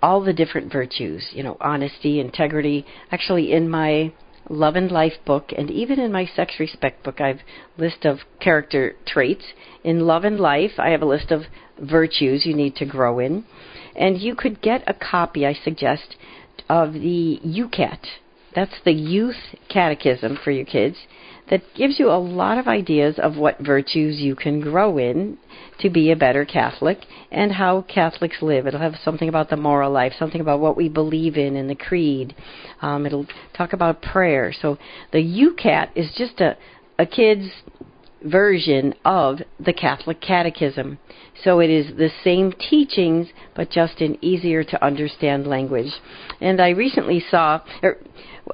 all the different virtues, you know, honesty, integrity. Actually, in my Love and Life book, and even in my Sex Respect book, I've list of character traits. In Love and Life, I have a list of virtues you need to grow in, and you could get a copy, I suggest, of the YOUCAT. That's the Youth Catechism for your kids that gives you a lot of ideas of what virtues you can grow in to be a better Catholic and how Catholics live. It'll have something about the moral life, something about what we believe in in the creed. Um, it'll talk about prayer. So the YOUCAT is just a, a kid's version of the Catholic Catechism. So it is the same teachings, but just in easier to understand language. And I recently saw, er,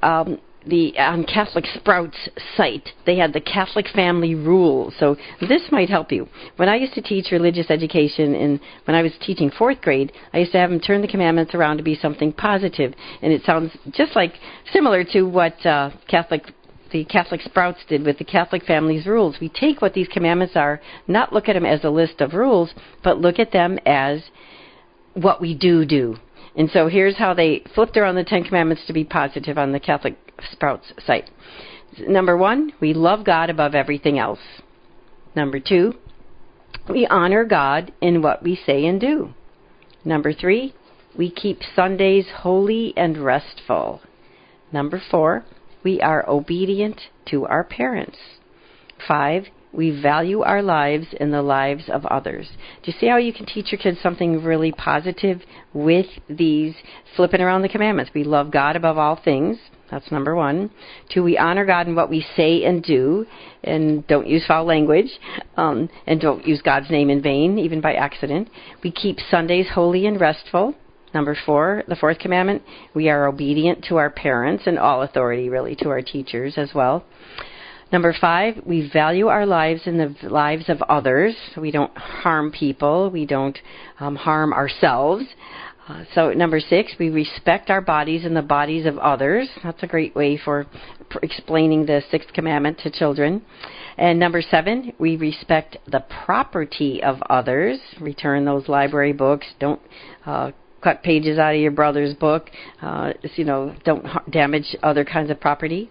um, the on Catholic Sprouts site, they had the Catholic Family Rules. So this might help you. When I used to teach religious education, and when I was teaching fourth grade, I used to have them turn the commandments around to be something positive, and it sounds just like similar to what uh, Catholic the Catholic Sprouts did with the Catholic Family's Rules. We take what these commandments are, not look at them as a list of rules, but look at them as what we do do. And so here's how they flipped around the Ten Commandments to be positive on the Catholic Sprouts site. Number one, we love God above everything else. Number two, we honor God in what we say and do. Number three, we keep Sundays holy and restful. Number four, we are obedient to our parents. Five, we value our lives and the lives of others. Do you see how you can teach your kids something really positive with these flipping around the commandments? We love God above all things. That's number one. Two, we honor God in what we say and do, and don't use foul language, um, and don't use God's name in vain, even by accident. We keep Sundays holy and restful. Number four, the fourth commandment, we are obedient to our parents and all authority, really, to our teachers as well. Number five, we value our lives and the lives of others. We don't harm people. We don't um, harm ourselves. Uh, so number six, we respect our bodies and the bodies of others. That's a great way for, for explaining the sixth commandment to children. And number seven, we respect the property of others. Return those library books. Don't uh, cut pages out of your brother's book. Uh, you know, don't damage other kinds of property.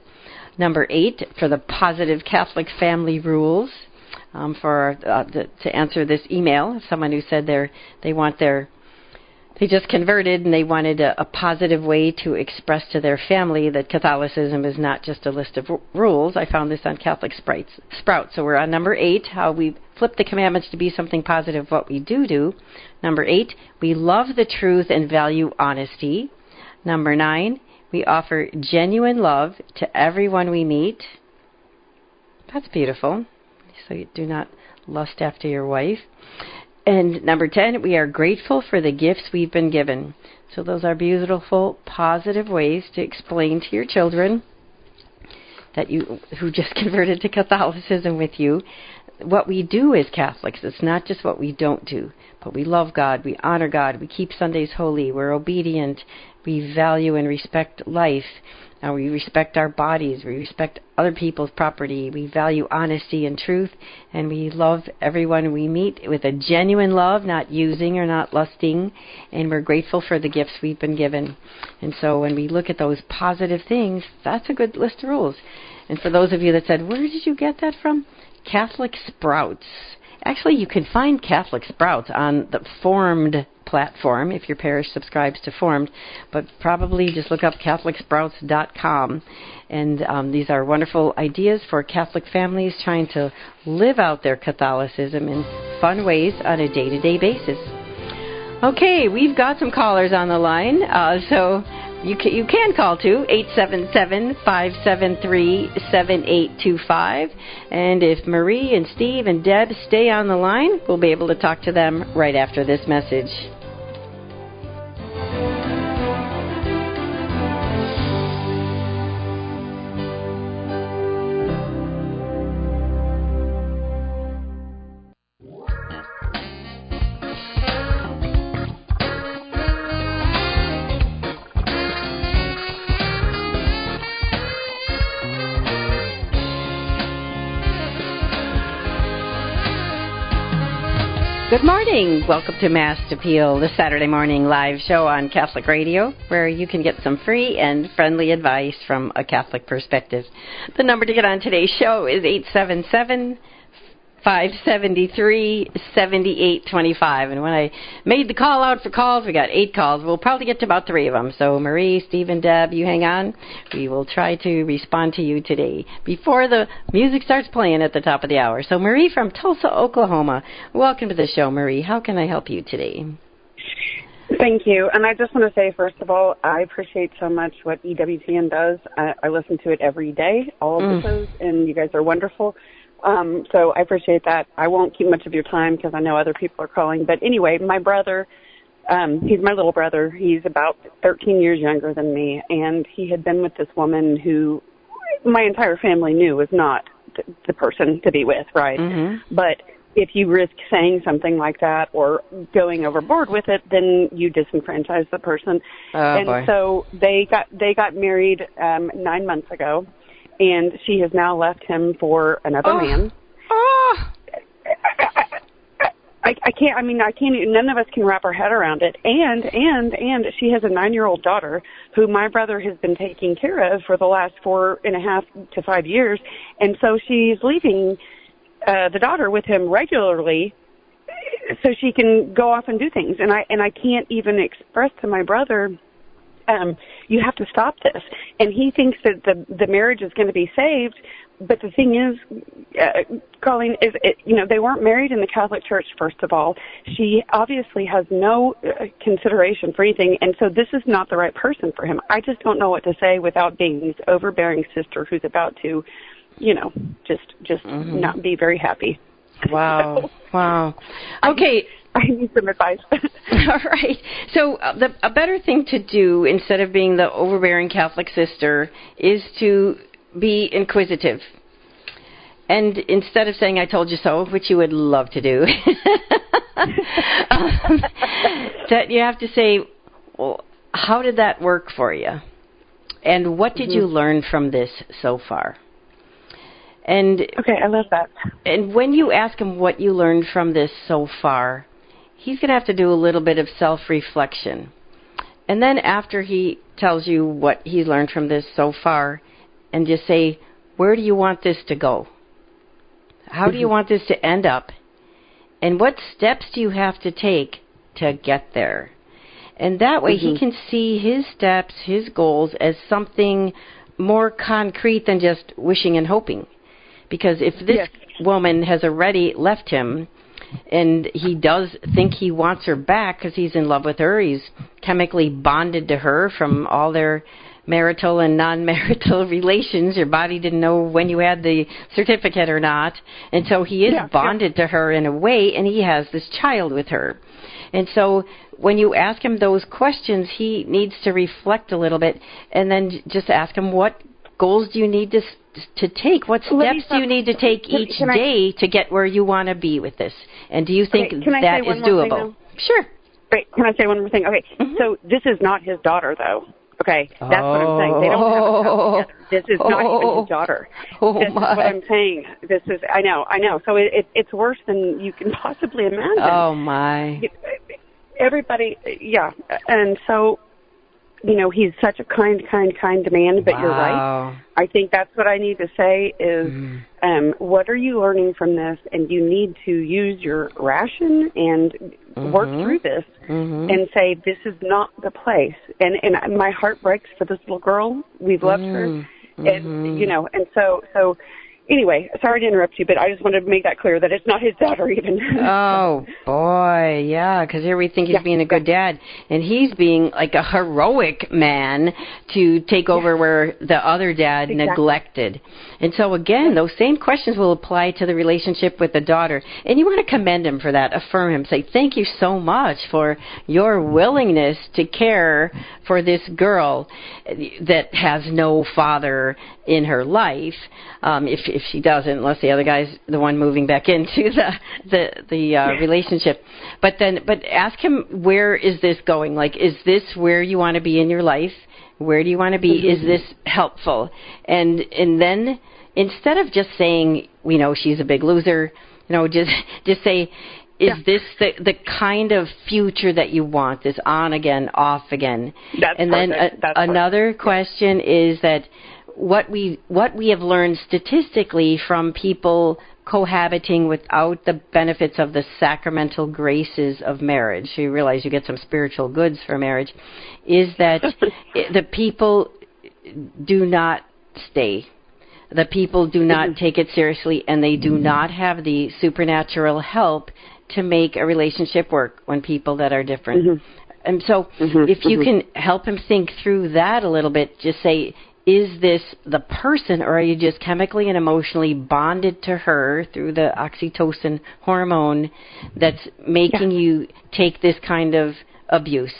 Number eight, for the positive Catholic family rules. Um, for uh, the, to answer this email, someone who said they they want their they just converted and they wanted a, a positive way to express to their family that Catholicism is not just a list of r- rules. I found this on Catholic Sprites, Sprout. So we're on number eight, how we flip the commandments to be something positive, what we do do. Number eight, we love the truth and value honesty. Number nine, we offer genuine love to everyone we meet. That's beautiful. So you do not lust after your wife. And number 10, we are grateful for the gifts we've been given. So those are beautiful, positive ways to explain to your children that you who just [LAUGHS] converted to Catholicism with you what we do as Catholics. It's not just what we don't do, but we love God, we honor God, we keep Sundays holy, we're obedient, we value and respect life, and we respect our bodies, we respect other people's property, we value honesty and truth, and we love everyone we meet with a genuine love, not using or not lusting, and we're grateful for the gifts we've been given. And so when we look at those positive things, that's a good list of rules. And for those of you that said, where did you get that from? Catholic Sprouts. Actually, you can find Catholic Sprouts on the Formed platform if your parish subscribes to Formed, but probably just look up CatholicSprouts.com. And um, these are wonderful ideas for Catholic families trying to live out their Catholicism in fun ways on a day to day basis. Okay, we've got some callers on the line, uh, so you can, you can call to 877-573-7825. And if Marie and Steve and Deb stay on the line, we'll be able to talk to them right after this message. Good morning. Welcome to Mast Appeal, the Saturday morning live show on Catholic Radio, where you can get some free and friendly advice from a Catholic perspective. The number to get on today's show is 877 573 7825. And when I made the call out for calls, we got eight calls. We'll probably get to about three of them. So, Marie, Steve, and Deb, you hang on. We will try to respond to you today before the music starts playing at the top of the hour. So, Marie from Tulsa, Oklahoma, welcome to the show, Marie. How can I help you today? Thank you. And I just want to say, first of all, I appreciate so much what EWTN does. I, I listen to it every day, all of Mm. the shows, and you guys are wonderful. Um, so I appreciate that. I won't keep much of your time because I know other people are calling. But anyway, my brother, um, he's my little brother. He's about 13 years younger than me, and he had been with this woman who my entire family knew was not the, the person to be with, right? Mm-hmm. But if you risk saying something like that or going overboard with it, then you disenfranchise the person. Oh, and boy. so they got they got married um nine months ago, and she has now left him for another Oh. man. I, I can't. I mean, I can't. None of us can wrap our head around it. And and and she has a nine-year-old daughter who my brother has been taking care of for the last four and a half to five years, and so she's leaving uh, the daughter with him regularly, so she can go off and do things. And I and I can't even express to my brother um, you have to stop this. And he thinks that the the marriage is going to be saved. But the thing is, uh, Coleen, is it, you know they weren't married in the Catholic Church. First of all, she obviously has no uh, consideration for anything, and so this is not the right person for him. I just don't know what to say without being this overbearing sister who's about to, you know, just just Mhm. not be very happy. Wow. [LAUGHS] Wow. Okay. I need some advice. [LAUGHS] All right. So uh, the, a better thing to do instead of being the overbearing Catholic sister is to be inquisitive. And instead of saying "I told you so," which you would love to do, [LAUGHS] um, that you have to say, "Well, how did that work for you? And what did you Mhm. learn from this so far?" And okay, I love that. And when you ask him what you learned from this so far, he's going to have to do a little bit of self-reflection. And then after he tells you what he's learned from this so far, and just say, where do you want this to go? How do you want this to end up? And what steps do you have to take to get there? And that way Mm-hmm. he can see his steps, his goals as something more concrete than just wishing and hoping. Because if this Yes. woman has already left him and he does think he wants her back because he's in love with her, he's chemically bonded to her from all their marital and non-marital [LAUGHS] relations. Your body didn't know when you had the certificate or not, and so he is Yeah, yeah. bonded to her in a way, and he has this child with her. And so when you ask him those questions, he needs to reflect a little bit, and then just ask him what goals do you need to to take? What steps do you need to take can- each can I- day to get where you want to be with this? And do you think Okay, I that more doable? Sure. Wait, can I say one more thing? Okay, mm-hmm. so this is not his daughter, though. Okay, that's what I'm saying. They don't have a child oh. together. This is not even his oh. daughter. Oh, this is my. what I'm saying. This is I know, I know. So it, it it's worse than you can possibly imagine. Oh my. Everybody, yeah, and so you know he's such a kind, kind, kind man. But you're right. I think that's what I need to say is, um, what are you learning from this? And you need to use your ration and work Mhm. through this Mhm. and say this is not the place. And and my heart breaks for this little girl. We've loved her, Mm. and you know, and so so. Anyway, sorry to interrupt you, but I just wanted to make that clear that it's not his daughter even. [LAUGHS] Oh boy, yeah, because here we think he's Yeah, being a good dad, and he's being like a heroic man to take over where the other dad Exactly. neglected. And so again, those same questions will apply to the relationship with the daughter, and you want to commend him for that, affirm him, say thank you so much for your willingness to care for this girl that has no father in her life. Um, if if she doesn't, unless the other guy's the one moving back into the the the uh, relationship. But then, but ask him where is this going? Like, is this where you want to be in your life? Where do you want to be? Is mm-hmm. this helpful? And and then instead of just saying, you know, she's a big loser, you know, just [LAUGHS] just say. Is this the the kind of future that you want? This on again, off again, That's and then a- That's perfect. another question is that what we what we have learned statistically from people cohabiting without the benefits of the sacramental graces of marriage. You realize you get some spiritual goods for marriage is that [LAUGHS] the people do not stay. The people do not mm-hmm. take it seriously and they do not have the supernatural help to make a relationship work when people that are different. Mm-hmm. And so mm-hmm. if you mhm. can help him think through that a little bit, just say, is this the person or are you just chemically and emotionally bonded to her through the oxytocin hormone that's making you take this kind of abuse?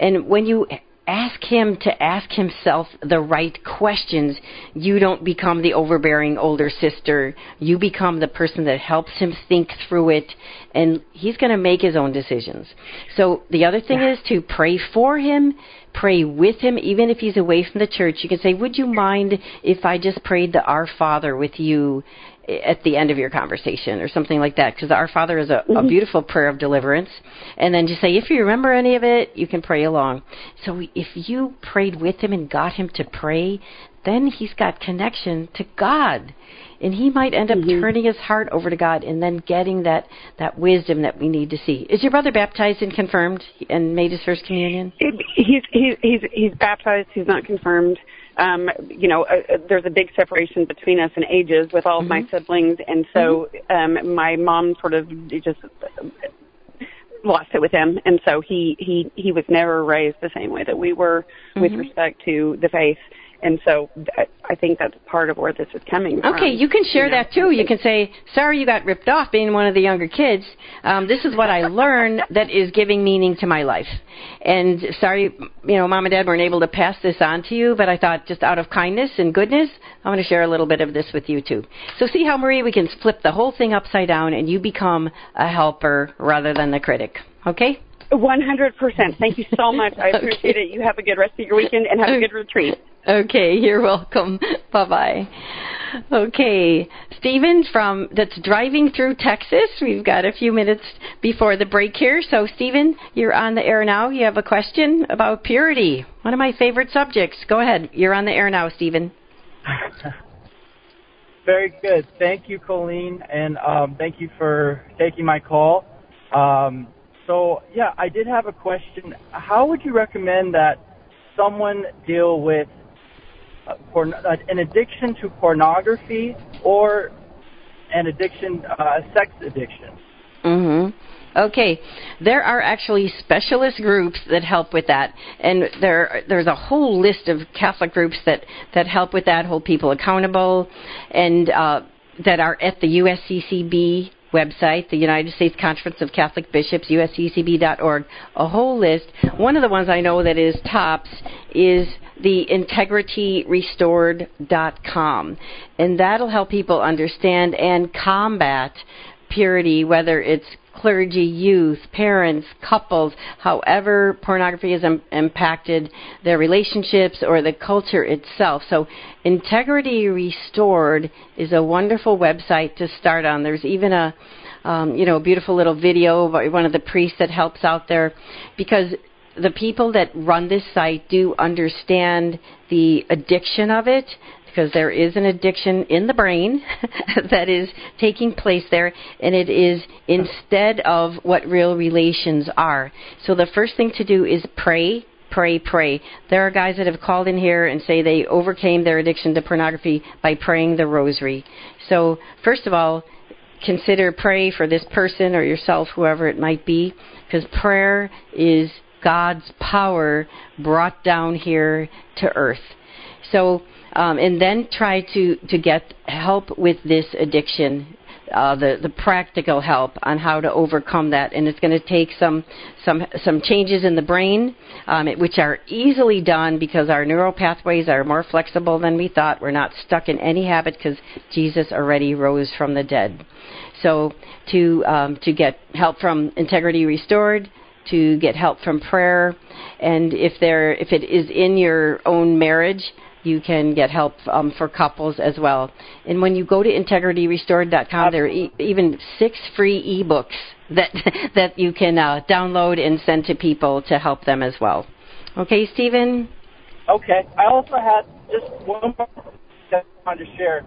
And when you ask him to ask himself the right questions, you don't become the overbearing older sister. You become the person that helps him think through it, and he's going to make his own decisions. So the other thing is to pray for him, pray with him, even if he's away from the church. You can say, Would you mind if I just prayed the Our Father with you? Eh, at the end of your conversation or something like that because our father is a, a mm-hmm. beautiful prayer of deliverance and then just say if you remember any of it you can pray along so if you prayed with him and got him to pray then he's got connection to god and he might end up turning his heart over to god and then getting that that wisdom that we need to see is your brother baptized and confirmed and made his first communion It, he's he's he's he's baptized. He's not confirmed. Um, you know, uh, uh, there's a big separation between us in ages with all of my siblings, and so um, my mom sort of just lost it with him, and so he he he was never raised the same way that we were with Mhm. respect to the faith. And so I think that's part of where this is coming from. Okay, you can share you know. that too. You can say, "Sorry, you got ripped off being one of the younger kids. Um, this is what I learned [LAUGHS] that is giving meaning to my life. And sorry, you know, mom and dad weren't able to pass this on to you, but I thought just out of kindness and goodness, I'm going to share a little bit of this with you too. So see how Marie, we can flip the whole thing upside down, and you become a helper rather than the critic. Okay? One hundred percent. Thank you so much. I [LAUGHS] appreciate it. You have a good rest of your weekend and have a good [LAUGHS] retreat. Okay, you're welcome. [LAUGHS] Bye bye. Okay, Stephen from that's driving through Texas. We've got a few minutes before the break here. So, Stephen, you're on the air now. You have a question about purity, one of my favorite subjects. Go ahead. You're on the air now, Stephen. [LAUGHS] Very good. Thank you, Coleen, and um, thank you for taking my call. Um, so yeah, I did have a question. How would you recommend that someone deal with porn- uh, an addiction to pornography or an addiction, uh, sex addiction? Mm-hmm. Okay, there are actually specialist groups that help with that, and there there's a whole list of Catholic groups that that help with that, hold people accountable, and uh, that are at the USCCB website, the United States Conference of Catholic Bishops, usccb.org, a whole list. One of the ones I know that is tops is the integrityrestored.com, and that'll help people understand and combat purity, whether it's clergy, youth, parents, couples, however pornography has Im- impacted their relationships or the culture itself. So, Integrity Restored is a wonderful website to start on. There's even a um, you know, a beautiful little video by one of the priests that helps out there because the people that run this site do understand the addiction of it because there is an addiction in the brain [LAUGHS] that is taking place there, and it is instead of what real relations are. So the first thing to do is pray. Pray, pray. There are guys that have called in here and say they overcame their addiction to pornography by praying the rosary. So, first of all, consider pray for this person or yourself, whoever it might be, because prayer is God's power brought down here to earth. So um, and then try to to get help with this addiction. Uh, the the practical help on how to overcome that, and it's going to take some some some changes in the brain, um, which are easily done because our neural pathways are more flexible than we thought. We're not stuck in any habit because Jesus already rose from the dead. So to um, to get help from integrity restored, to get help from prayer, and if there if it is in your own marriage, you can get help um, for couples as well. And when you go to integrityrestored.com, there are e- even six free ebooks that [LAUGHS] that you can uh, download and send to people to help them as well. Okay, Stephen. Okay. I also had just one more that I wanted to share.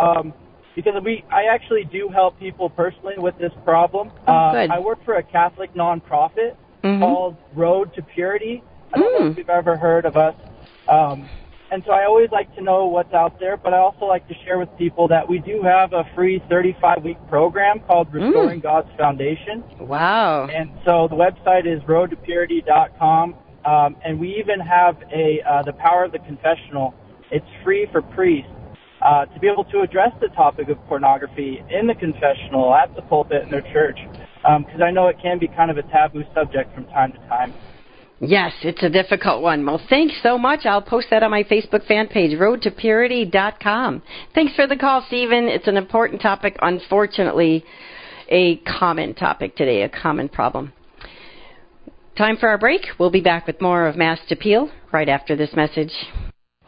Um, because we, I actually do help people personally with this problem. Oh, uh. I work for a Catholic nonprofit Mhm. called Road to Purity. I don't Mm. know if you've ever heard of us. Um, and so I always like to know what's out there, but I also like to share with people that we do have a free 35 week program called Restoring God's Foundation. Wow. And so the website is roadtopurity.com. Um, and we even have a uh, the power of the confessional. It's free for priests uh, to be able to address the topic of pornography in the confessional at the pulpit in their church, because I know it can be kind of a taboo subject from time to time. Yes, it's a difficult one. Well, thanks so much. I'll post that on my Facebook fan page, roadtopurity.com. Thanks for the call, Stephen. It's an important topic, unfortunately, a common topic today, a common problem. Time for our break. We'll be back with more of Mast Appeal right after this message.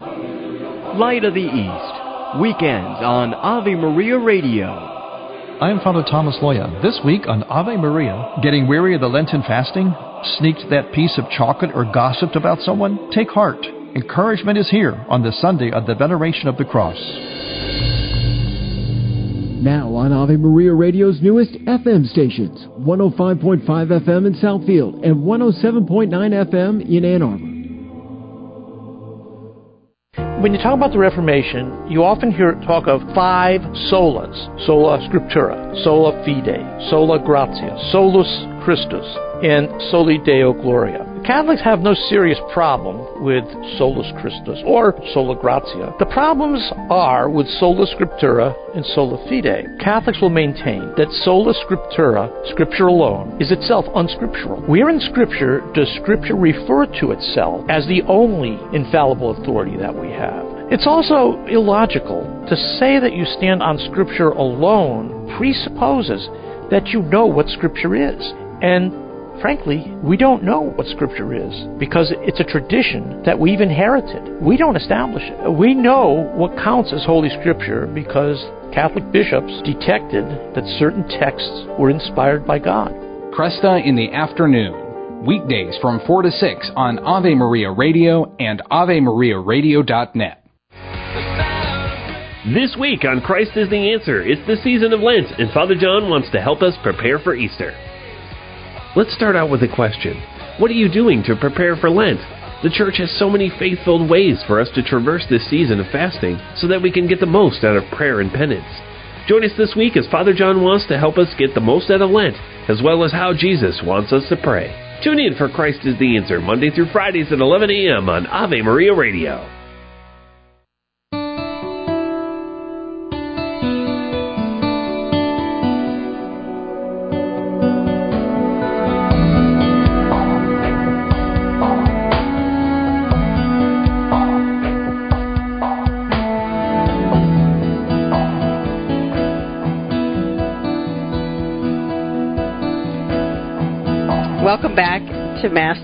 Light of the East, weekends on Ave Maria Radio. I am Father Thomas Loya. This week on Ave Maria, getting weary of the Lenten fasting? Sneaked that piece of chocolate or gossiped about someone? Take heart. Encouragement is here on the Sunday of the Veneration of the Cross. Now on Ave Maria Radio's newest FM stations 105.5 FM in Southfield and 107.9 FM in Ann Arbor. When you talk about the Reformation, you often hear talk of five solas sola scriptura, sola fide, sola gratia, solus Christus, and soli Deo gloria. Catholics have no serious problem with solus Christus or sola gratia. The problems are with sola scriptura and sola fide. Catholics will maintain that sola scriptura, scripture alone, is itself unscriptural. Where in scripture does scripture refer to itself as the only infallible authority that we have? It's also illogical to say that you stand on scripture alone presupposes that you know what scripture is. And frankly, we don't know what Scripture is because it's a tradition that we've inherited. We don't establish it. We know what counts as Holy Scripture because Catholic bishops detected that certain texts were inspired by God. Kresta in the afternoon, weekdays from 4 to 6 on Ave Maria Radio and AveMariaRadio.net. This week on Christ is the Answer, it's the season of Lent, and Father John wants to help us prepare for Easter. Let's start out with a question. What are you doing to prepare for Lent? The church has so many faith-filled ways for us to traverse this season of fasting so that we can get the most out of prayer and penance. Join us this week as Father John wants to help us get the most out of Lent, as well as how Jesus wants us to pray. Tune in for Christ is the Answer, Monday through Fridays at 11 a.m. on Ave Maria Radio.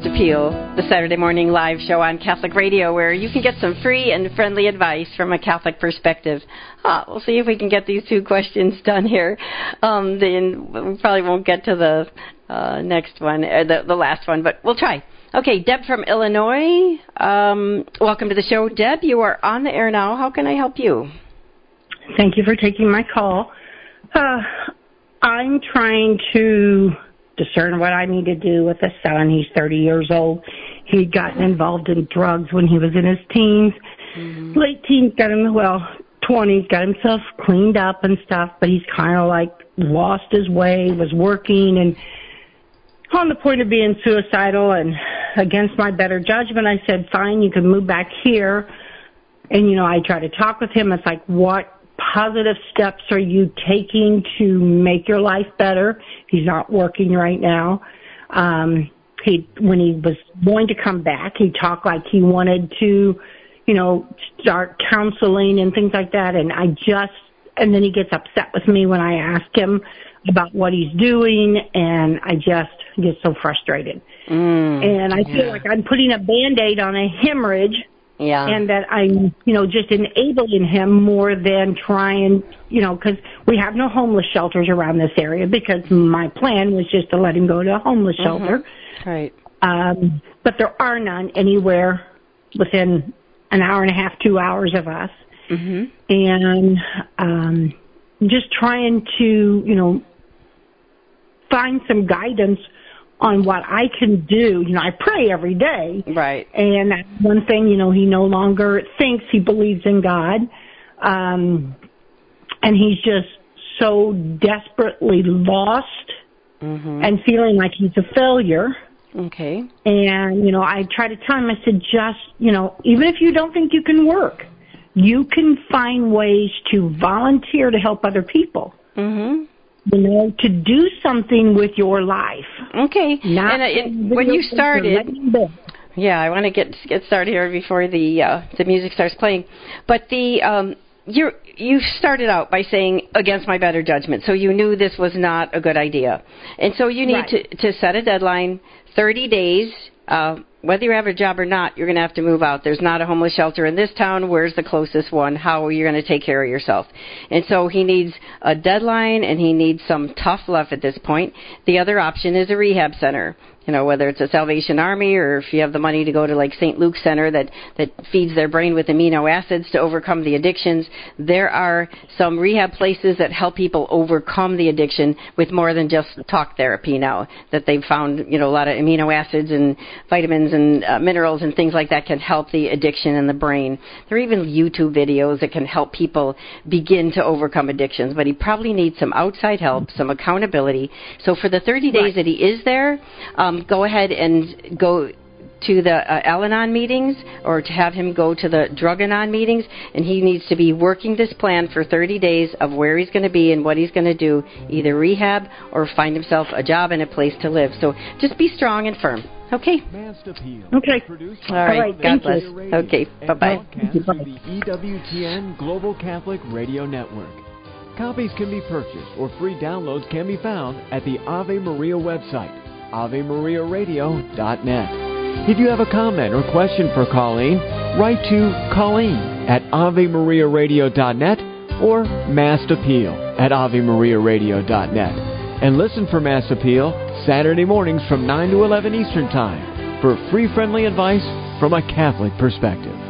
Appeal, the Saturday morning live show on Catholic Radio, where you can get some free and friendly advice from a Catholic perspective. Ah, we'll see if we can get these two questions done here. Um, then we probably won't get to the uh, next one, or the, the last one, but we'll try. Okay, Deb from Illinois. Um, welcome to the show, Deb. You are on the air now. How can I help you? Thank you for taking my call. Uh, I'm trying to discern what I need to do with a son. He's 30 years old. He'd gotten involved in drugs when he was in his teens. Mm-hmm. Late teens, got him, well, 20s, got himself cleaned up and stuff, but he's kind of like lost his way, was working and on the point of being suicidal and against my better judgment, I said, fine, you can move back here. And, you know, I try to talk with him. It's like, what positive steps are you taking to make your life better? He's not working right now. Um, he, when he was going to come back, he talked like he wanted to, you know, start counseling and things like that. And I just, and then he gets upset with me when I ask him about what he's doing and I just get so frustrated. Mm, and I feel like I'm putting a band-aid on a hemorrhage Yeah. and that I'm, you know, just enabling him more than trying, you know, because we have no homeless shelters around this area because my plan was just to let him go to a homeless Mhm. shelter. Right. Um, but there are none anywhere within an hour and a half, two hours of us. Mm-hmm. And um, just trying to, you know, find some guidance on what I can do. You know, I pray every day. Right. And that's one thing, you know, he no longer thinks he believes in God. Um, and he's just so desperately lost Mm-hmm. and feeling like he's a failure. Okay. And, you know, I try to tell him, I said, just, you know, even if you don't think you can work, you can find ways to volunteer to help other people. Mm-hmm. You know, to do something with your life. Okay. Not and, uh, and when you started, yeah, I want to get get started here before the uh, the music starts playing. But the um, you you started out by saying against my better judgment, so you knew this was not a good idea, and so you need Right. to to set a deadline, thirty days. Uh, whether you have a job or not, you're going to have to move out. There's not a homeless shelter in this town. Where's the closest one? How are you going to take care of yourself? And so he needs a deadline and he needs some tough love at this point. The other option is a rehab center. You know, whether it's a Salvation Army or if you have the money to go to like St. Luke's Center that, that feeds their brain with amino acids to overcome the addictions. There are some rehab places that help people overcome the addiction with more than just talk therapy now. That they've found, you know, a lot of amino acids and vitamins and uh, minerals and things like that can help the addiction in the brain. There are even YouTube videos that can help people begin to overcome addictions, but he probably needs some outside help, some accountability. So for the 30 days that he is there, um, go ahead and go to the uh, Al-Anon meetings or to have him go to the Drug-Anon meetings, and he needs to be working this plan for 30 days of where he's going to be and what he's going to do, either rehab or find himself a job and a place to live. So just be strong and firm. Okay. Okay. All right. God bless. you. Okay. Bye bye. Broadcast the EWTN Global Catholic Radio Network. Copies can be purchased or free downloads can be found at the Ave Maria website, avemariaradio.net. If you have a comment or question for Coleen, write to Coleen at avemariaradio.net or Mast Appeal at avemariaradio.net. And listen for Mast Appeal Saturday mornings from 9 to 11 Eastern Time for free friendly advice from a Catholic perspective.